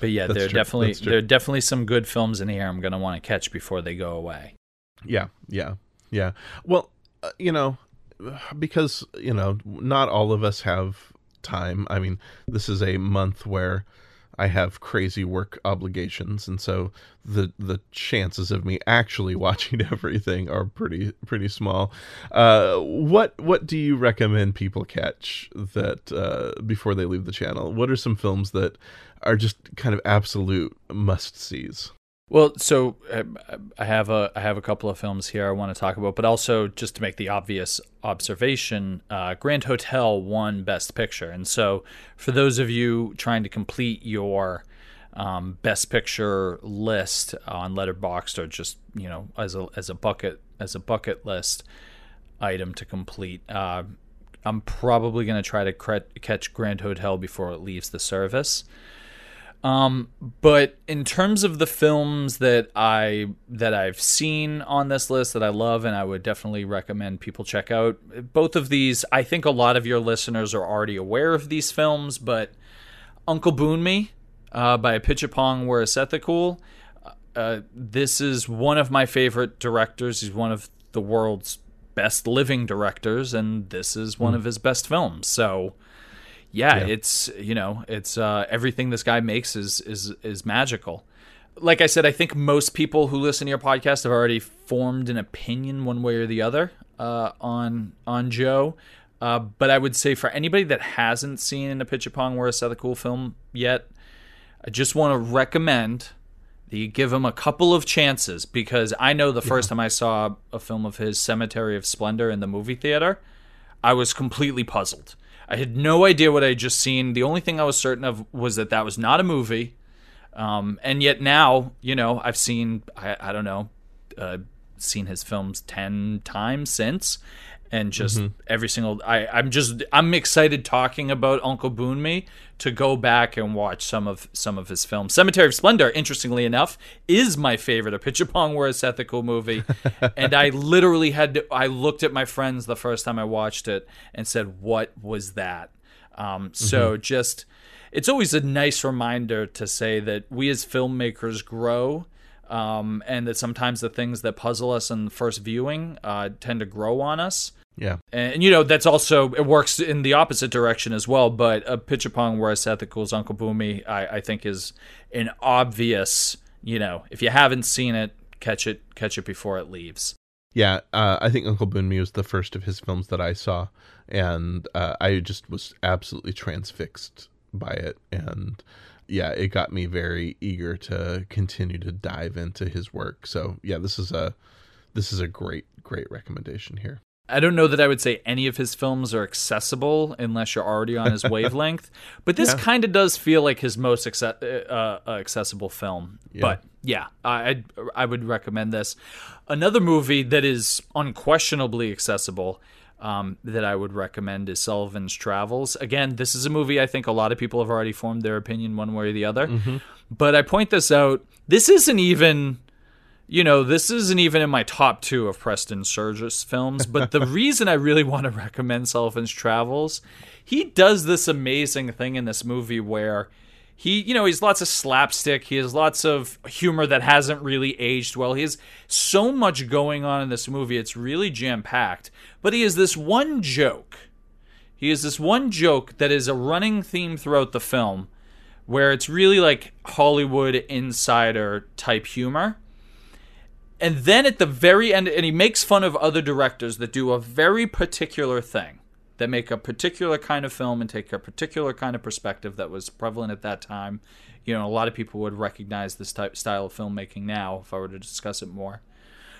but yeah, there are definitely there are definitely some good films in here. I'm going to want to catch before they go away. Yeah, yeah, yeah. Well, uh, you know, because you know, not all of us have time. I mean, this is a month where I have crazy work obligations, and so the the chances of me actually watching everything are pretty pretty small. Uh, what what do you recommend people catch that uh, before they leave the channel? What are some films that are just kind of absolute must sees? Well, so uh, I have a I have a couple of films here I want to talk about, but also just to make the obvious observation, uh, Grand Hotel won Best Picture, and so for those of you trying to complete your um, Best Picture list on Letterboxd, or just you know as a as a bucket as a bucket list item to complete, uh, I'm probably going to try to cre- catch Grand Hotel before it leaves the service. Um, but in terms of the films that I that I've seen on this list that I love and I would definitely recommend people check out, both of these, I think a lot of your listeners are already aware of these films, but Uncle Boonmee uh, by Apichatpong Weerasethakul. Uh, this is one of my favorite directors. He's one of the world's best living directors, and this is one mm. of his best films. So yeah, yeah, it's you know, it's uh, everything this guy makes is is is magical. Like I said, I think most people who listen to your podcast have already formed an opinion one way or the other uh, on on Joe. Uh, but I would say for anybody that hasn't seen a Pitch Pong or an Apichatpong Cool film yet, I just want to recommend that you give him a couple of chances because I know the first time I saw a film of his, Cemetery of Splendor, in the movie theater, I was completely puzzled I had no idea what I had just seen. The only thing I was certain of was that that was not a movie. Um, and yet now, you know, I've seen, I, I don't know, uh, seen his films 10 times since and just mm-hmm. every single I, I'm just I'm excited talking about Uncle Boonmee to go back and watch some of some of his films. Cemetery of Splendor, interestingly enough, is my favorite Apichatpong Weerasethakul movie. and I literally had to I looked at my friends the first time I watched it and said, What was that? Um, so mm-hmm. just it's always a nice reminder to say that we as filmmakers grow um, and that sometimes the things that puzzle us in the first viewing uh, tend to grow on us. Yeah, and, you know that's also it works in the opposite direction as well. But a Apichatpong Weerasethakul Uncle Boonmee, I, I think is an obvious. You know, if you haven't seen it, catch it catch it before it leaves. Yeah, uh, I think Uncle Boonmee was the first of his films that I saw, and uh, I just was absolutely transfixed by it, and yeah, it got me very eager to continue to dive into his work. So yeah, this is a this is a great great recommendation here. I don't know that I would say any of his films are accessible unless you're already on his wavelength, but this yeah. kind of does feel like his most acce- uh, uh, accessible film. Yeah. But yeah, I I would recommend this. Another movie that is unquestionably accessible um, that I would recommend is Sullivan's Travels. Again, this is a movie I think a lot of people have already formed their opinion one way or the other. Mm-hmm. But I point this out. This isn't even, you know, this isn't even in my top two of Preston Sturges films. But the reason I really want to recommend Sullivan's Travels, he does this amazing thing in this movie where he you know he's lots of slapstick he has lots of humor that hasn't really aged well he has so much going on in this movie it's really jam packed but he has this one joke he has this one joke that is a running theme throughout the film where it's really like hollywood insider type humor and then at the very end and he makes fun of other directors that do a very particular thing that make a particular kind of film and take a particular kind of perspective that was prevalent at that time. You know, a lot of people would recognize this type style of filmmaking now if I were to discuss it more.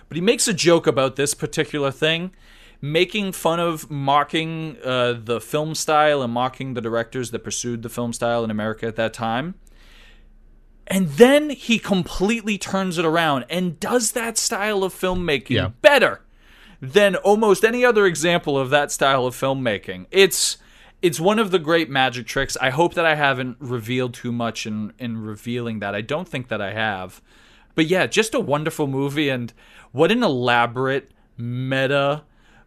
But he makes a joke about this particular thing, making fun of mocking uh, the film style and mocking the directors that pursued the film style in America at that time. And then he completely turns it around and does that style of filmmaking yeah. better than almost any other example of that style of filmmaking. It's it's one of the great magic tricks. I hope that I haven't revealed too much in in revealing that. I don't think that I have. But yeah, just a wonderful movie and what an elaborate meta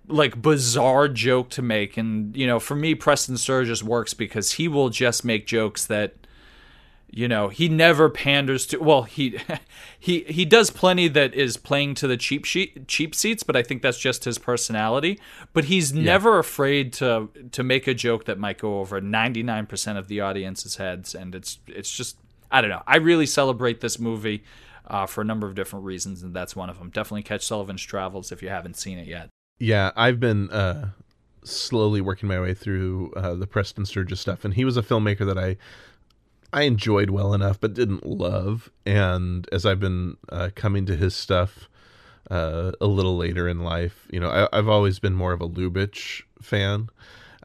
like bizarre joke to make and you know for me Preston Sturges works because he will just make jokes that you know he never panders to well he he he does plenty that is playing to the cheap sheet cheap seats but i think that's just his personality. But he's yeah. never afraid to to make a joke that might go over 99% of the audience's heads. And it's it's just i don't know. I really celebrate this movie uh, for a number of different reasons and that's one of them. Definitely catch sullivan's travels if you haven't seen it yet. Yeah i've been uh slowly working my way through uh, the preston sturges stuff and he was a filmmaker that i I enjoyed well enough, but didn't love. And as I've been uh, coming to his stuff uh, a little later in life, you know, I, have always been more of a Lubitsch fan,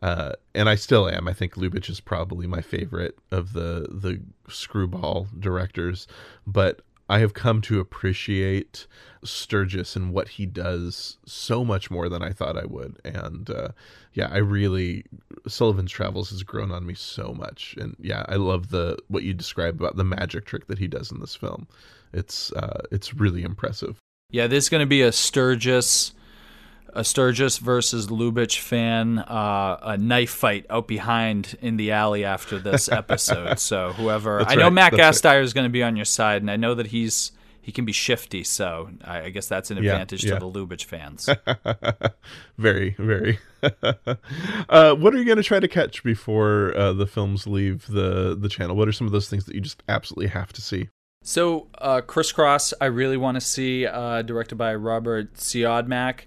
uh, and I still am. I think Lubitsch is probably my favorite of the the screwball directors, but I have come to appreciate Sturges and what he does so much more than I thought I would. And uh, yeah, I really Sullivan's Travels has grown on me so much. And yeah, I love the what you described about the magic trick that he does in this film. It's uh, it's really impressive. Yeah, there's going to be a Sturges a Sturges versus Lubitsch fan uh, a knife fight out behind in the alley after this episode. so whoever That's I know right. Matt Gasteier right. is going to be on your side, and I know that he's he can be shifty. So I, I guess that's an advantage yeah, yeah. to the Lubitsch fans. very, very. uh, what are you going to try to catch before uh, the films leave the the channel? What are some of those things that you just absolutely have to see? So, uh, Criss Cross, I really want to see, uh, directed by Robert Siodmak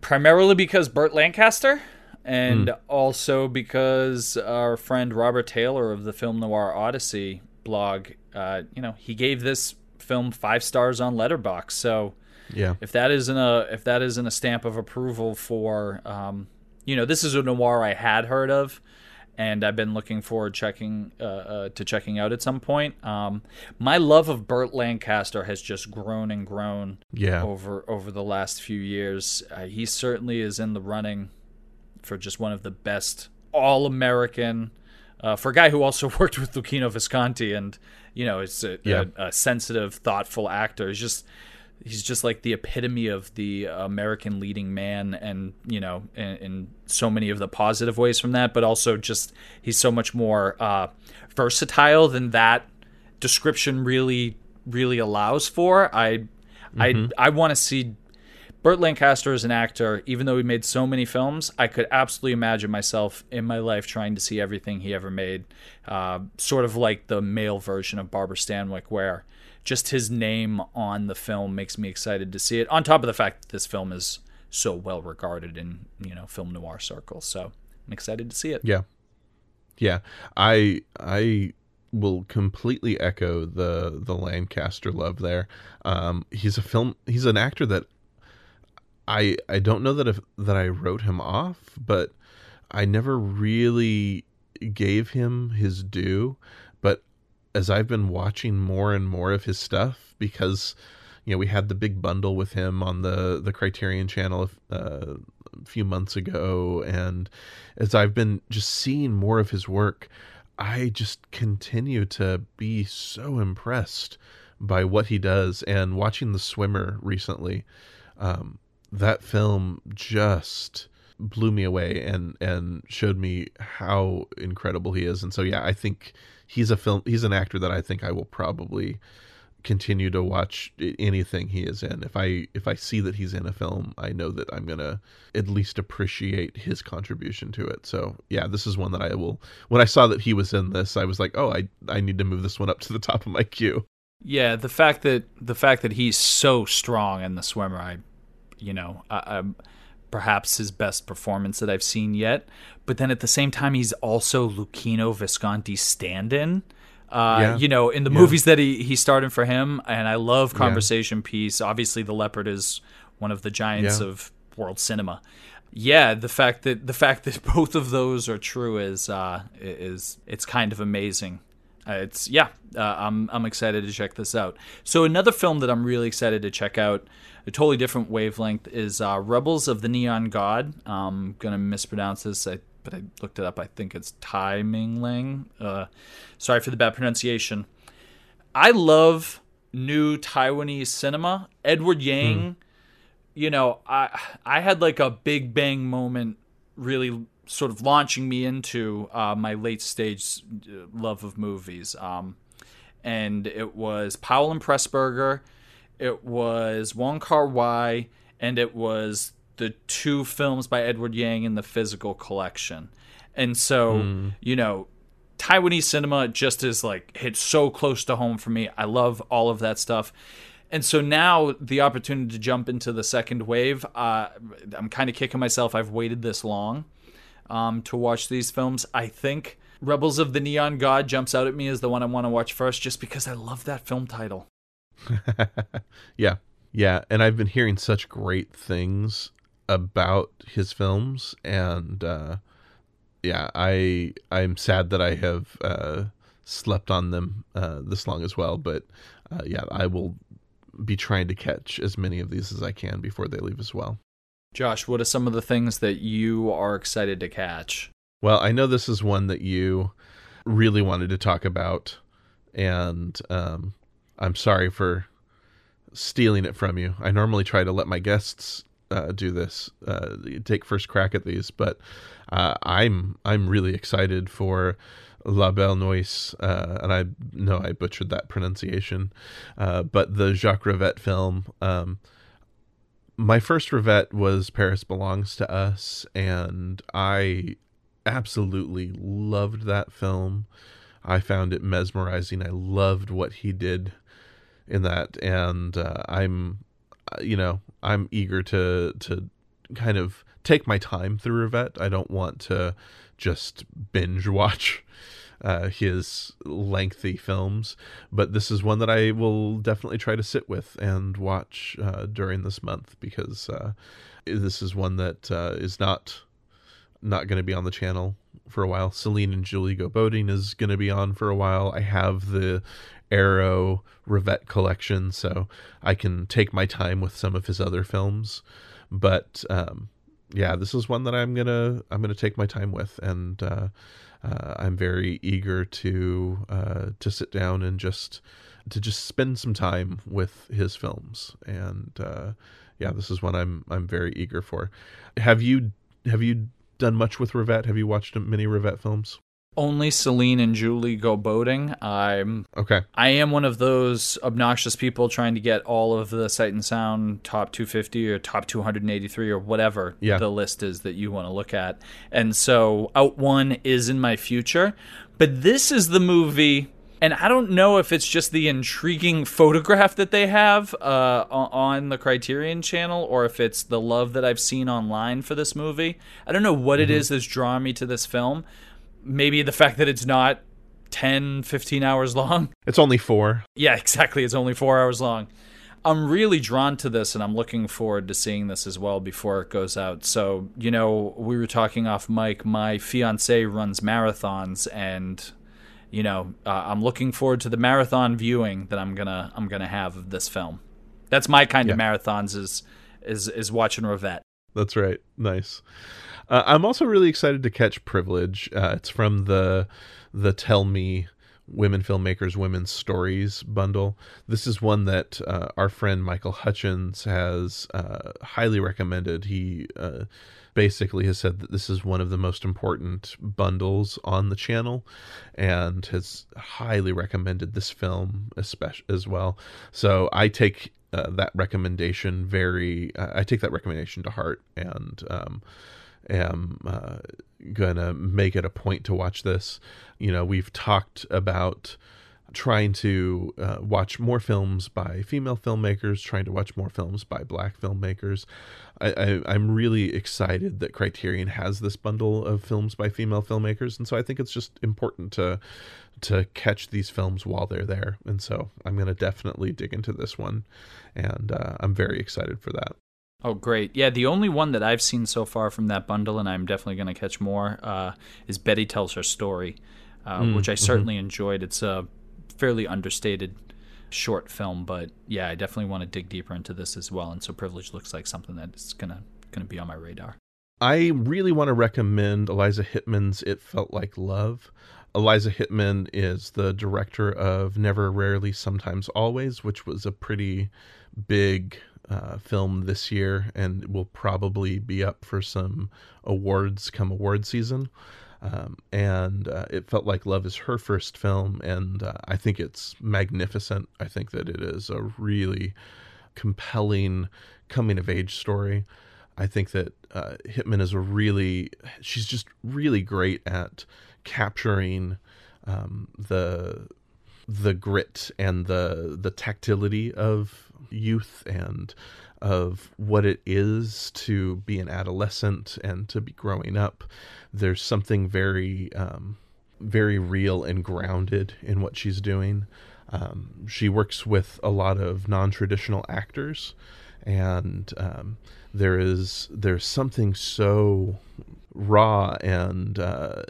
primarily because Burt Lancaster, and mm. also because our friend Robert Taylor of the Film Noir Odyssey blog, uh, you know, he gave this film five stars on Letterboxd. So, yeah, if that isn't a if that isn't a stamp of approval for, um, you know, this is a noir I had heard of and I've been looking forward checking uh, uh, to checking out at some point. Um, my love of Burt Lancaster has just grown and grown yeah. over over the last few years. Uh, he certainly is in the running for just one of the best all American. Uh, for a guy who also worked with Luchino Visconti and you know is a, yeah. a, a sensitive, thoughtful actor, he's just he's just like the epitome of the American leading man, and you know, in, in, so many of the positive ways from that, but also just he's so much more uh, versatile than that description really really allows for. I mm-hmm. I I want to see Burt Lancaster as an actor, even though he made so many films, I could absolutely imagine myself in my life trying to see everything he ever made. Uh, sort of like the male version of Barbara Stanwyck, where just his name on the film makes me excited to see it. On top of the fact that this film is so well regarded in you know film noir circles, so I'm excited to see it. Yeah, yeah. I I will completely echo the the Lancaster love there. Um, he's a film. He's an actor that I I don't know that if that I wrote him off, but I never really gave him his due as I've been watching more and more of his stuff because you know we had the big bundle with him on the the Criterion channel uh, a few months ago. And as I've been just seeing more of his work I just continue to be so impressed by what he does. And watching The Swimmer recently um, that film just blew me away and and showed me how incredible he is. And so yeah I think he's a film he's an actor that I think I will probably continue to watch anything he is in. If I if I see that he's in a film, I know that I'm going to at least appreciate his contribution to it. So, yeah, this is one that I will when I saw that he was in this, I was like, "Oh, I I need to move this one up to the top of my queue." Yeah, the fact that the fact that he's so strong in the swimmer, I you know, I, I'm perhaps his best performance that I've seen yet. But then at the same time, he's also Luchino Visconti stand-in. Uh, yeah. You know, in the yeah. movies that he he starred in for him, and I love Conversation yeah. Piece. Obviously, The Leopard is one of the giants of world cinema. Yeah, the fact that the fact that both of those are true is uh, is it's kind of amazing. Uh, it's yeah, uh, I'm I'm excited to check this out. So another film that I'm really excited to check out a totally different wavelength is uh, Rebels of the Neon God. I'm um, gonna mispronounce this, I, but I looked it up. I think it's Tai Ming Ling. Uh, sorry for the bad pronunciation. I love new Taiwanese cinema. Edward Yang. Hmm. You know, I I had like a big bang moment, really sort of launching me into uh, my late stage uh, love of movies. Um, and it was Powell and Pressburger it was Wong Kar Wai, and it was the two films by Edward Yang in the physical collection. And so, mm. you know, Taiwanese cinema just is like hit so close to home for me. I love all of that stuff. And so now the opportunity to jump into the second wave, uh, I'm kind of kicking myself. I've waited this long um, to watch these films. I think Rebels of the Neon God jumps out at me as the one I want to watch first just because I love that film title. yeah. Yeah, and I've been hearing such great things about his films and uh yeah, I I'm sad that I have uh slept on them uh this long as well, but uh yeah, I will be trying to catch as many of these as I can before they leave as well. Josh, what are some of the things that you are excited to catch? Well, I know this is one that you really wanted to talk about, and um, I'm sorry for stealing it from you. I normally try to let my guests uh, do this, uh, take first crack at these, but uh, I'm I'm really excited for La Belle Noise, uh, and I know I butchered that pronunciation, uh, but the Jacques Rivette film. Um, my first Rivette was Paris Belongs to Us, and I absolutely loved that film. I found it mesmerizing. I loved what he did in that, and uh, I'm, uh, you know, I'm eager to to kind of take my time through Rivette. I don't want to just binge watch uh, his lengthy films, but this is one that I will definitely try to sit with and watch uh, during this month because uh, this is one that uh, is not not going to be on the channel for a while. Celine and Julie Go Boating is going to be on for a while. I have the Arrow Rivette collection, so I can take my time with some of his other films. But um, yeah, this is one that I'm gonna I'm gonna take my time with, and uh, uh, I'm very eager to uh, to sit down and just to just spend some time with his films. And uh, yeah, this is one I'm I'm very eager for. Have you have you done much with Rivette? Have you watched many Rivette films? Only Celine and Julie go boating. I'm okay. I am one of those obnoxious people trying to get all of the Sight and Sound top 250 or top 283 or whatever yeah. the list is that you want to look at. And so Out One is in my future, but this is the movie and I don't know if it's just the intriguing photograph that they have uh, on the Criterion channel or if it's the love that I've seen online for this movie. I don't know what mm-hmm. it is that's drawn me to this film, maybe the fact that it's not 10, 15 hours long. It's only four. Yeah, exactly. It's only four hours long. I'm really drawn to this and I'm looking forward to seeing this as well before it goes out. So, you know, we were talking off mic. My fiance runs marathons and you know, uh, I'm looking forward to the marathon viewing that I'm going to I'm going to have of this film. That's my kind yeah. of marathons is is is watching Rivette. That's right. Nice. Uh, I'm also really excited to catch Privilege. Uh, it's from the the Tell Me Women Filmmakers Women's Stories bundle. This is one that uh, our friend Michael Hutchins has uh, highly recommended. He uh, basically has said that this is one of the most important bundles on the channel and has highly recommended this film especially as well. So I take uh, that recommendation very I take that recommendation to heart and um, am uh, gonna make it a point to watch this. You know, we've talked about trying to uh, watch more films by female filmmakers, trying to watch more films by black filmmakers. I, I, am really excited that Criterion has this bundle of films by female filmmakers, and so I think it's just important to to catch these films while they're there. And so I'm going to definitely dig into this one, and uh, I'm very excited for that. Oh, great. Yeah, the only one that I've seen so far from that bundle, and I'm definitely going to catch more, uh, is Betty Tells Her Story, uh, mm, which I mm-hmm. certainly mm-hmm. enjoyed. It's a fairly understated short film, but yeah, I definitely want to dig deeper into this as well. And so Privilege looks like something that's going to going to be on my radar. I really want to recommend Eliza Hittman's It Felt Like Love. Eliza Hittman is the director of Never, Rarely, Sometimes, Always, which was a pretty big uh, film this year and will probably be up for some awards come award season. Um, and uh, it felt like Love is her first film, and uh, I think it's magnificent. I think that it is a really compelling coming of age story. I think that uh, Hittman is a really, she's just really great at capturing um, the the grit and the the tactility of youth and of what it is to be an adolescent and to be growing up. There's something very um, very real and grounded in what she's doing. Um, she works with a lot of non-traditional actors, and um, there is there's something so raw and uh,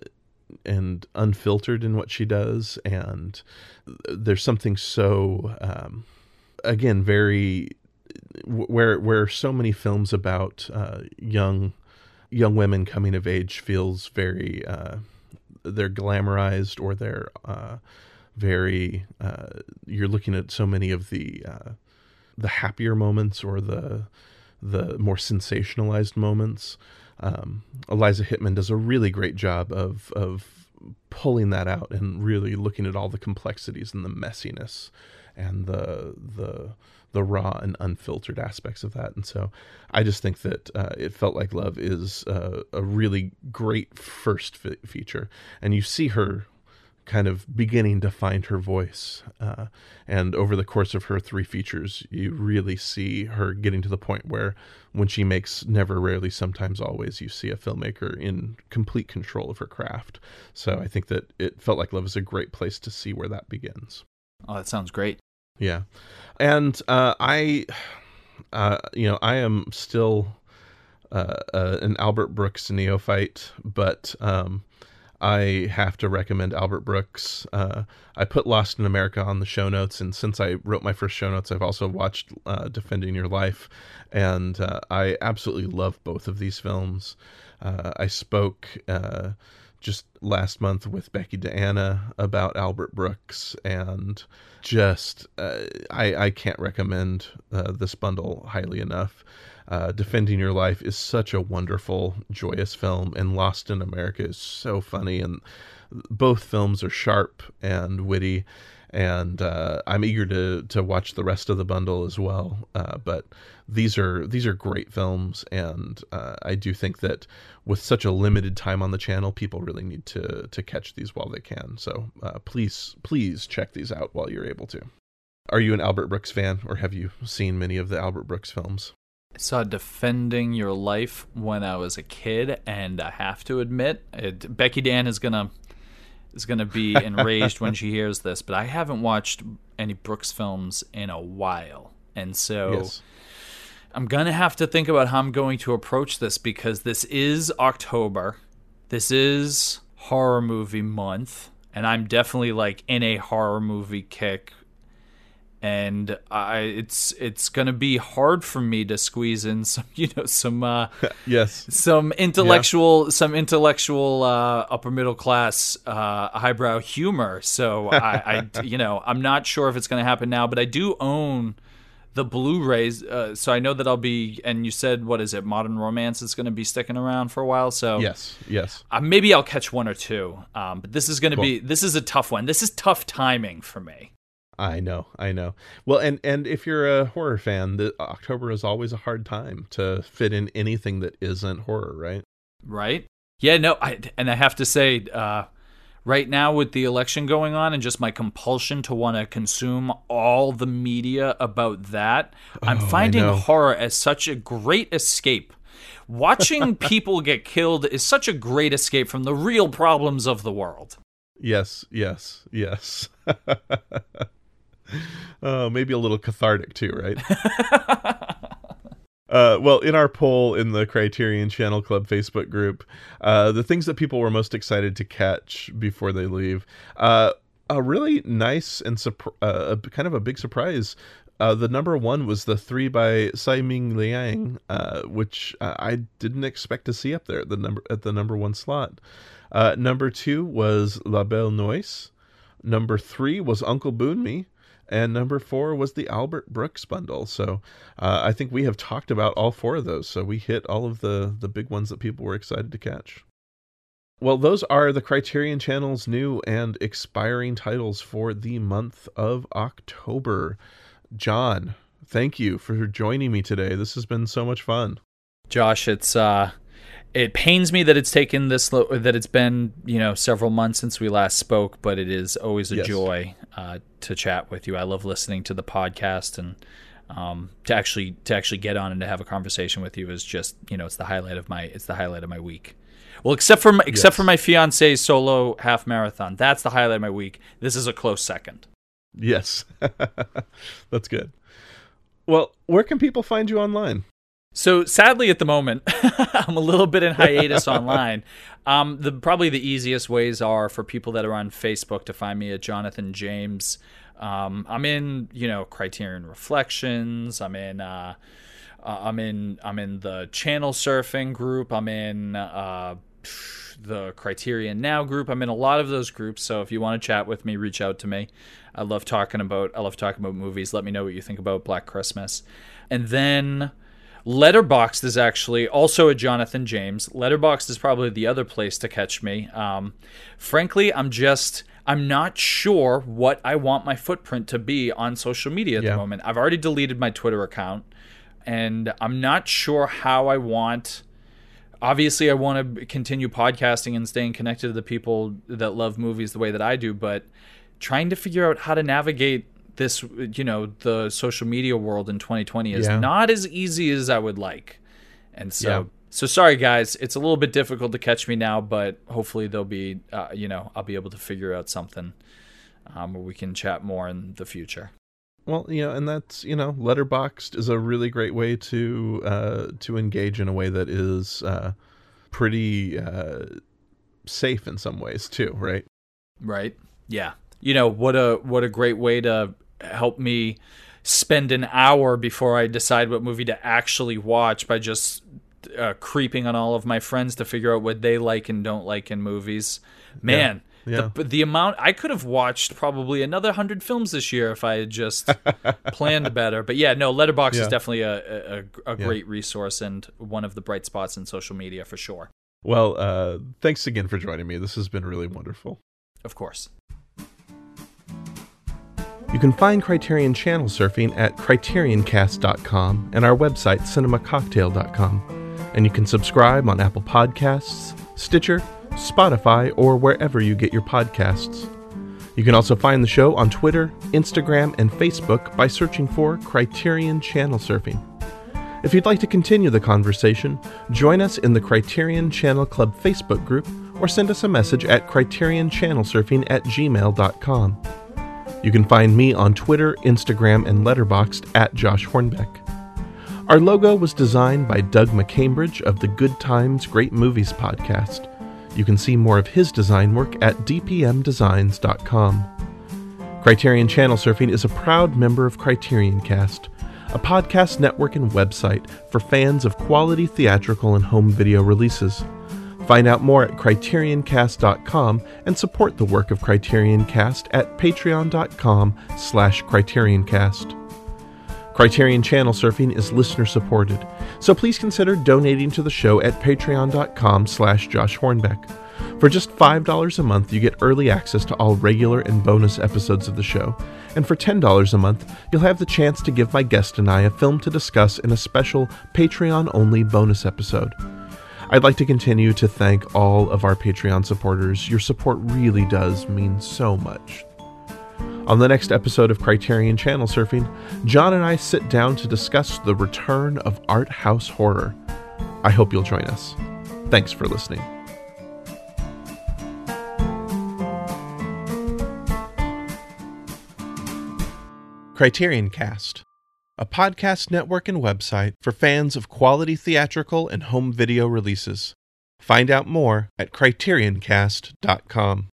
and unfiltered in what she does, and there's something so um, again very where where so many films about uh, young young women coming of age feels very uh, they're glamorized or they're uh, very uh, you're looking at so many of the uh, the happier moments or the the more sensationalized moments. Um, Eliza Hittman does a really great job of of pulling that out and really looking at all the complexities and the messiness and the the the raw and unfiltered aspects of that. And so I just think that uh, it felt like love is uh, a really great first feature, and you see her kind of beginning to find her voice. Uh, and over the course of her three features, you really see her getting to the point where, when she makes Never, Rarely, Sometimes, Always, you see a filmmaker in complete control of her craft. So I think that it felt like Love is a great place to see where that begins. Oh, that sounds great. Yeah. And uh, I, uh, you know, I am still uh, uh an Albert Brooks neophyte, but. Um, I have to recommend Albert Brooks. Uh, I put Lost in America on the show notes, and since I wrote my first show notes, I've also watched uh, Defending Your Life, and uh, I absolutely love both of these films. Uh, I spoke uh, just last month with Becky Deanna about Albert Brooks, and just uh, I, I can't recommend this bundle highly enough uh, Defending Your Life is such a wonderful, joyous film, and Lost in America is so funny. And both films are sharp and witty, and uh, I'm eager to to watch the rest of the bundle as well. Uh, but these are these are great films, and uh, I do think that with such a limited time on the channel, people really need to to catch these while they can. So uh, please please check these out while you're able to. Are you an Albert Brooks fan, or have you seen many of the Albert Brooks films? I saw Defending Your Life when I was a kid, and I have to admit, it, Becky Dan is gonna is gonna be enraged when she hears this, but I haven't watched any Brooks films in a while, and so. Yes. I'm gonna have to think about how I'm going to approach this because this is October. This is horror movie month, and I'm definitely like in a horror movie kick and I it's it's gonna be hard for me to squeeze in some you know some uh, yes some intellectual yeah. some intellectual uh, upper middle class uh, highbrow humor. So I, I you know I'm not sure if it's gonna happen now, but I do own the Blu-rays, uh, so I know that I'll be. And you said what is it? Modern Romance is going to be sticking around for a while. So yes, yes. Uh, maybe I'll catch one or two. Um, but this is going to cool. be this is a tough one. This is tough timing for me. I know, I know. Well, and and if you're a horror fan, the October is always a hard time to fit in anything that isn't horror, right? Right. Yeah. No. I and I have to say, uh, right now with the election going on and just my compulsion to want to consume all the media about that, I'm oh, finding horror as such a great escape. Watching people get killed is such a great escape from the real problems of the world. Yes, yes, yes. uh, maybe a little cathartic too, right? uh, well, in our poll in the Criterion Channel Club Facebook group, uh, the things that people were most excited to catch before they leave, uh, a really nice and uh, kind of a big surprise. Uh, the number one was the three by Tsai Ming Liang, uh, which I didn't expect to see up there at the number at the number one slot. number two was La Belle Noise. Number three was Uncle Boonmee and number four was the Albert Brooks bundle. So uh, I think we have talked about all four of those. So we hit all of the the big ones that people were excited to catch. Well, those are the Criterion Channel's new and expiring titles for the month of October. John, thank you for joining me today. This has been so much fun. Josh, it's uh it pains me that it's taken this lo- that it's been you know several months since we last spoke but it is always a yes. joy uh, to chat with you i love listening to the podcast and um, to actually to actually get on and to have a conversation with you is just you know it's the highlight of my it's the highlight of my week Well, except for except Yes. for my fiance's solo half marathon, that's the highlight of my week. This is a close second. Yes. That's good. Well, where can people find you online? So sadly, at the moment, I'm a little bit in hiatus online. Um, the probably the easiest ways are for people that are on Facebook to find me at Jonathan James. Um, I'm in, you know, Criterion Reflections. I'm in. Uh, uh, I'm in. I'm in the channel surfing group. I'm in uh, the Criterion Now group. I'm in a lot of those groups. So if you want to chat with me, reach out to me. I love talking about. I love talking about movies. Let me know what you think about Black Christmas, and then. Letterboxd is actually also a Jonathan James. Letterboxd is probably the other place to catch me. Um, frankly, I'm just I'm not sure what I want my footprint to be on social media at Yeah. the moment. I've already deleted my Twitter account, and I'm not sure how I want. Obviously, I want to continue podcasting and staying connected to the people that love movies the way that I do, but trying to figure out how to navigate this, you know, the social media world in 2020 is Yeah. not as easy as I would like. And so, Yeah. so sorry guys, it's a little bit difficult to catch me now, but hopefully there'll be, uh, you know, I'll be able to figure out something um, where we can chat more in the future. Well, you know, and that's you know, Letterboxd is a really great way to uh, to engage in a way that is uh, pretty uh, safe in some ways too, right? Right? Yeah. You know what a what a great way to help me spend an hour before I decide what movie to actually watch by just uh, creeping on all of my friends to figure out what they like and don't like in movies. Man, Yeah. The, the amount I could have watched probably another hundred films this year if I had just planned better. But yeah, no, Letterboxd Yeah. is definitely a, a, a great resource and one of the bright spots in social media for sure. Well, uh, thanks again for joining me. This has been really wonderful. Of course. You can find Criterion Channel Surfing at CriterionCast.com and our website, CinemaCocktail.com. And you can subscribe on Apple Podcasts, Stitcher, Spotify, or wherever you get your podcasts. You can also find the show on Twitter, Instagram, and Facebook by searching for Criterion Channel Surfing. If you'd like to continue the conversation, join us in the Criterion Channel Club Facebook group or send us a message at CriterionChannelSurfing at gmail.com. You can find me on Twitter, Instagram, and Letterboxd at Josh Hornbeck. Our logo was designed by Doug McCambridge of the Good Times Great Movies podcast. You can see more of his design work at dpmdesigns.com. Criterion Channel Surfing is a proud member of Criterion Cast, a podcast network and website for fans of quality theatrical and home video releases. Find out more at CriterionCast.com and support the work of Criterion Cast at patreon.com slash CriterionCast. Criterion Channel Surfing is listener supported, so please consider donating to the show at patreon.com slash Josh Hornbeck. For just $5 a month, you get early access to all regular and bonus episodes of the show, and for $10 a month, you'll have the chance to give my guest and I a film to discuss in a special Patreon-only bonus episode. I'd like to continue to thank all of our Patreon supporters. Your support really does mean so much. On the next episode of Criterion Channel Surfing, John and I sit down to discuss the return of art house horror. I hope you'll join us. Thanks for listening. Criterion Cast, a podcast network and website for fans of quality theatrical and home video releases. Find out more at CriterionCast.com.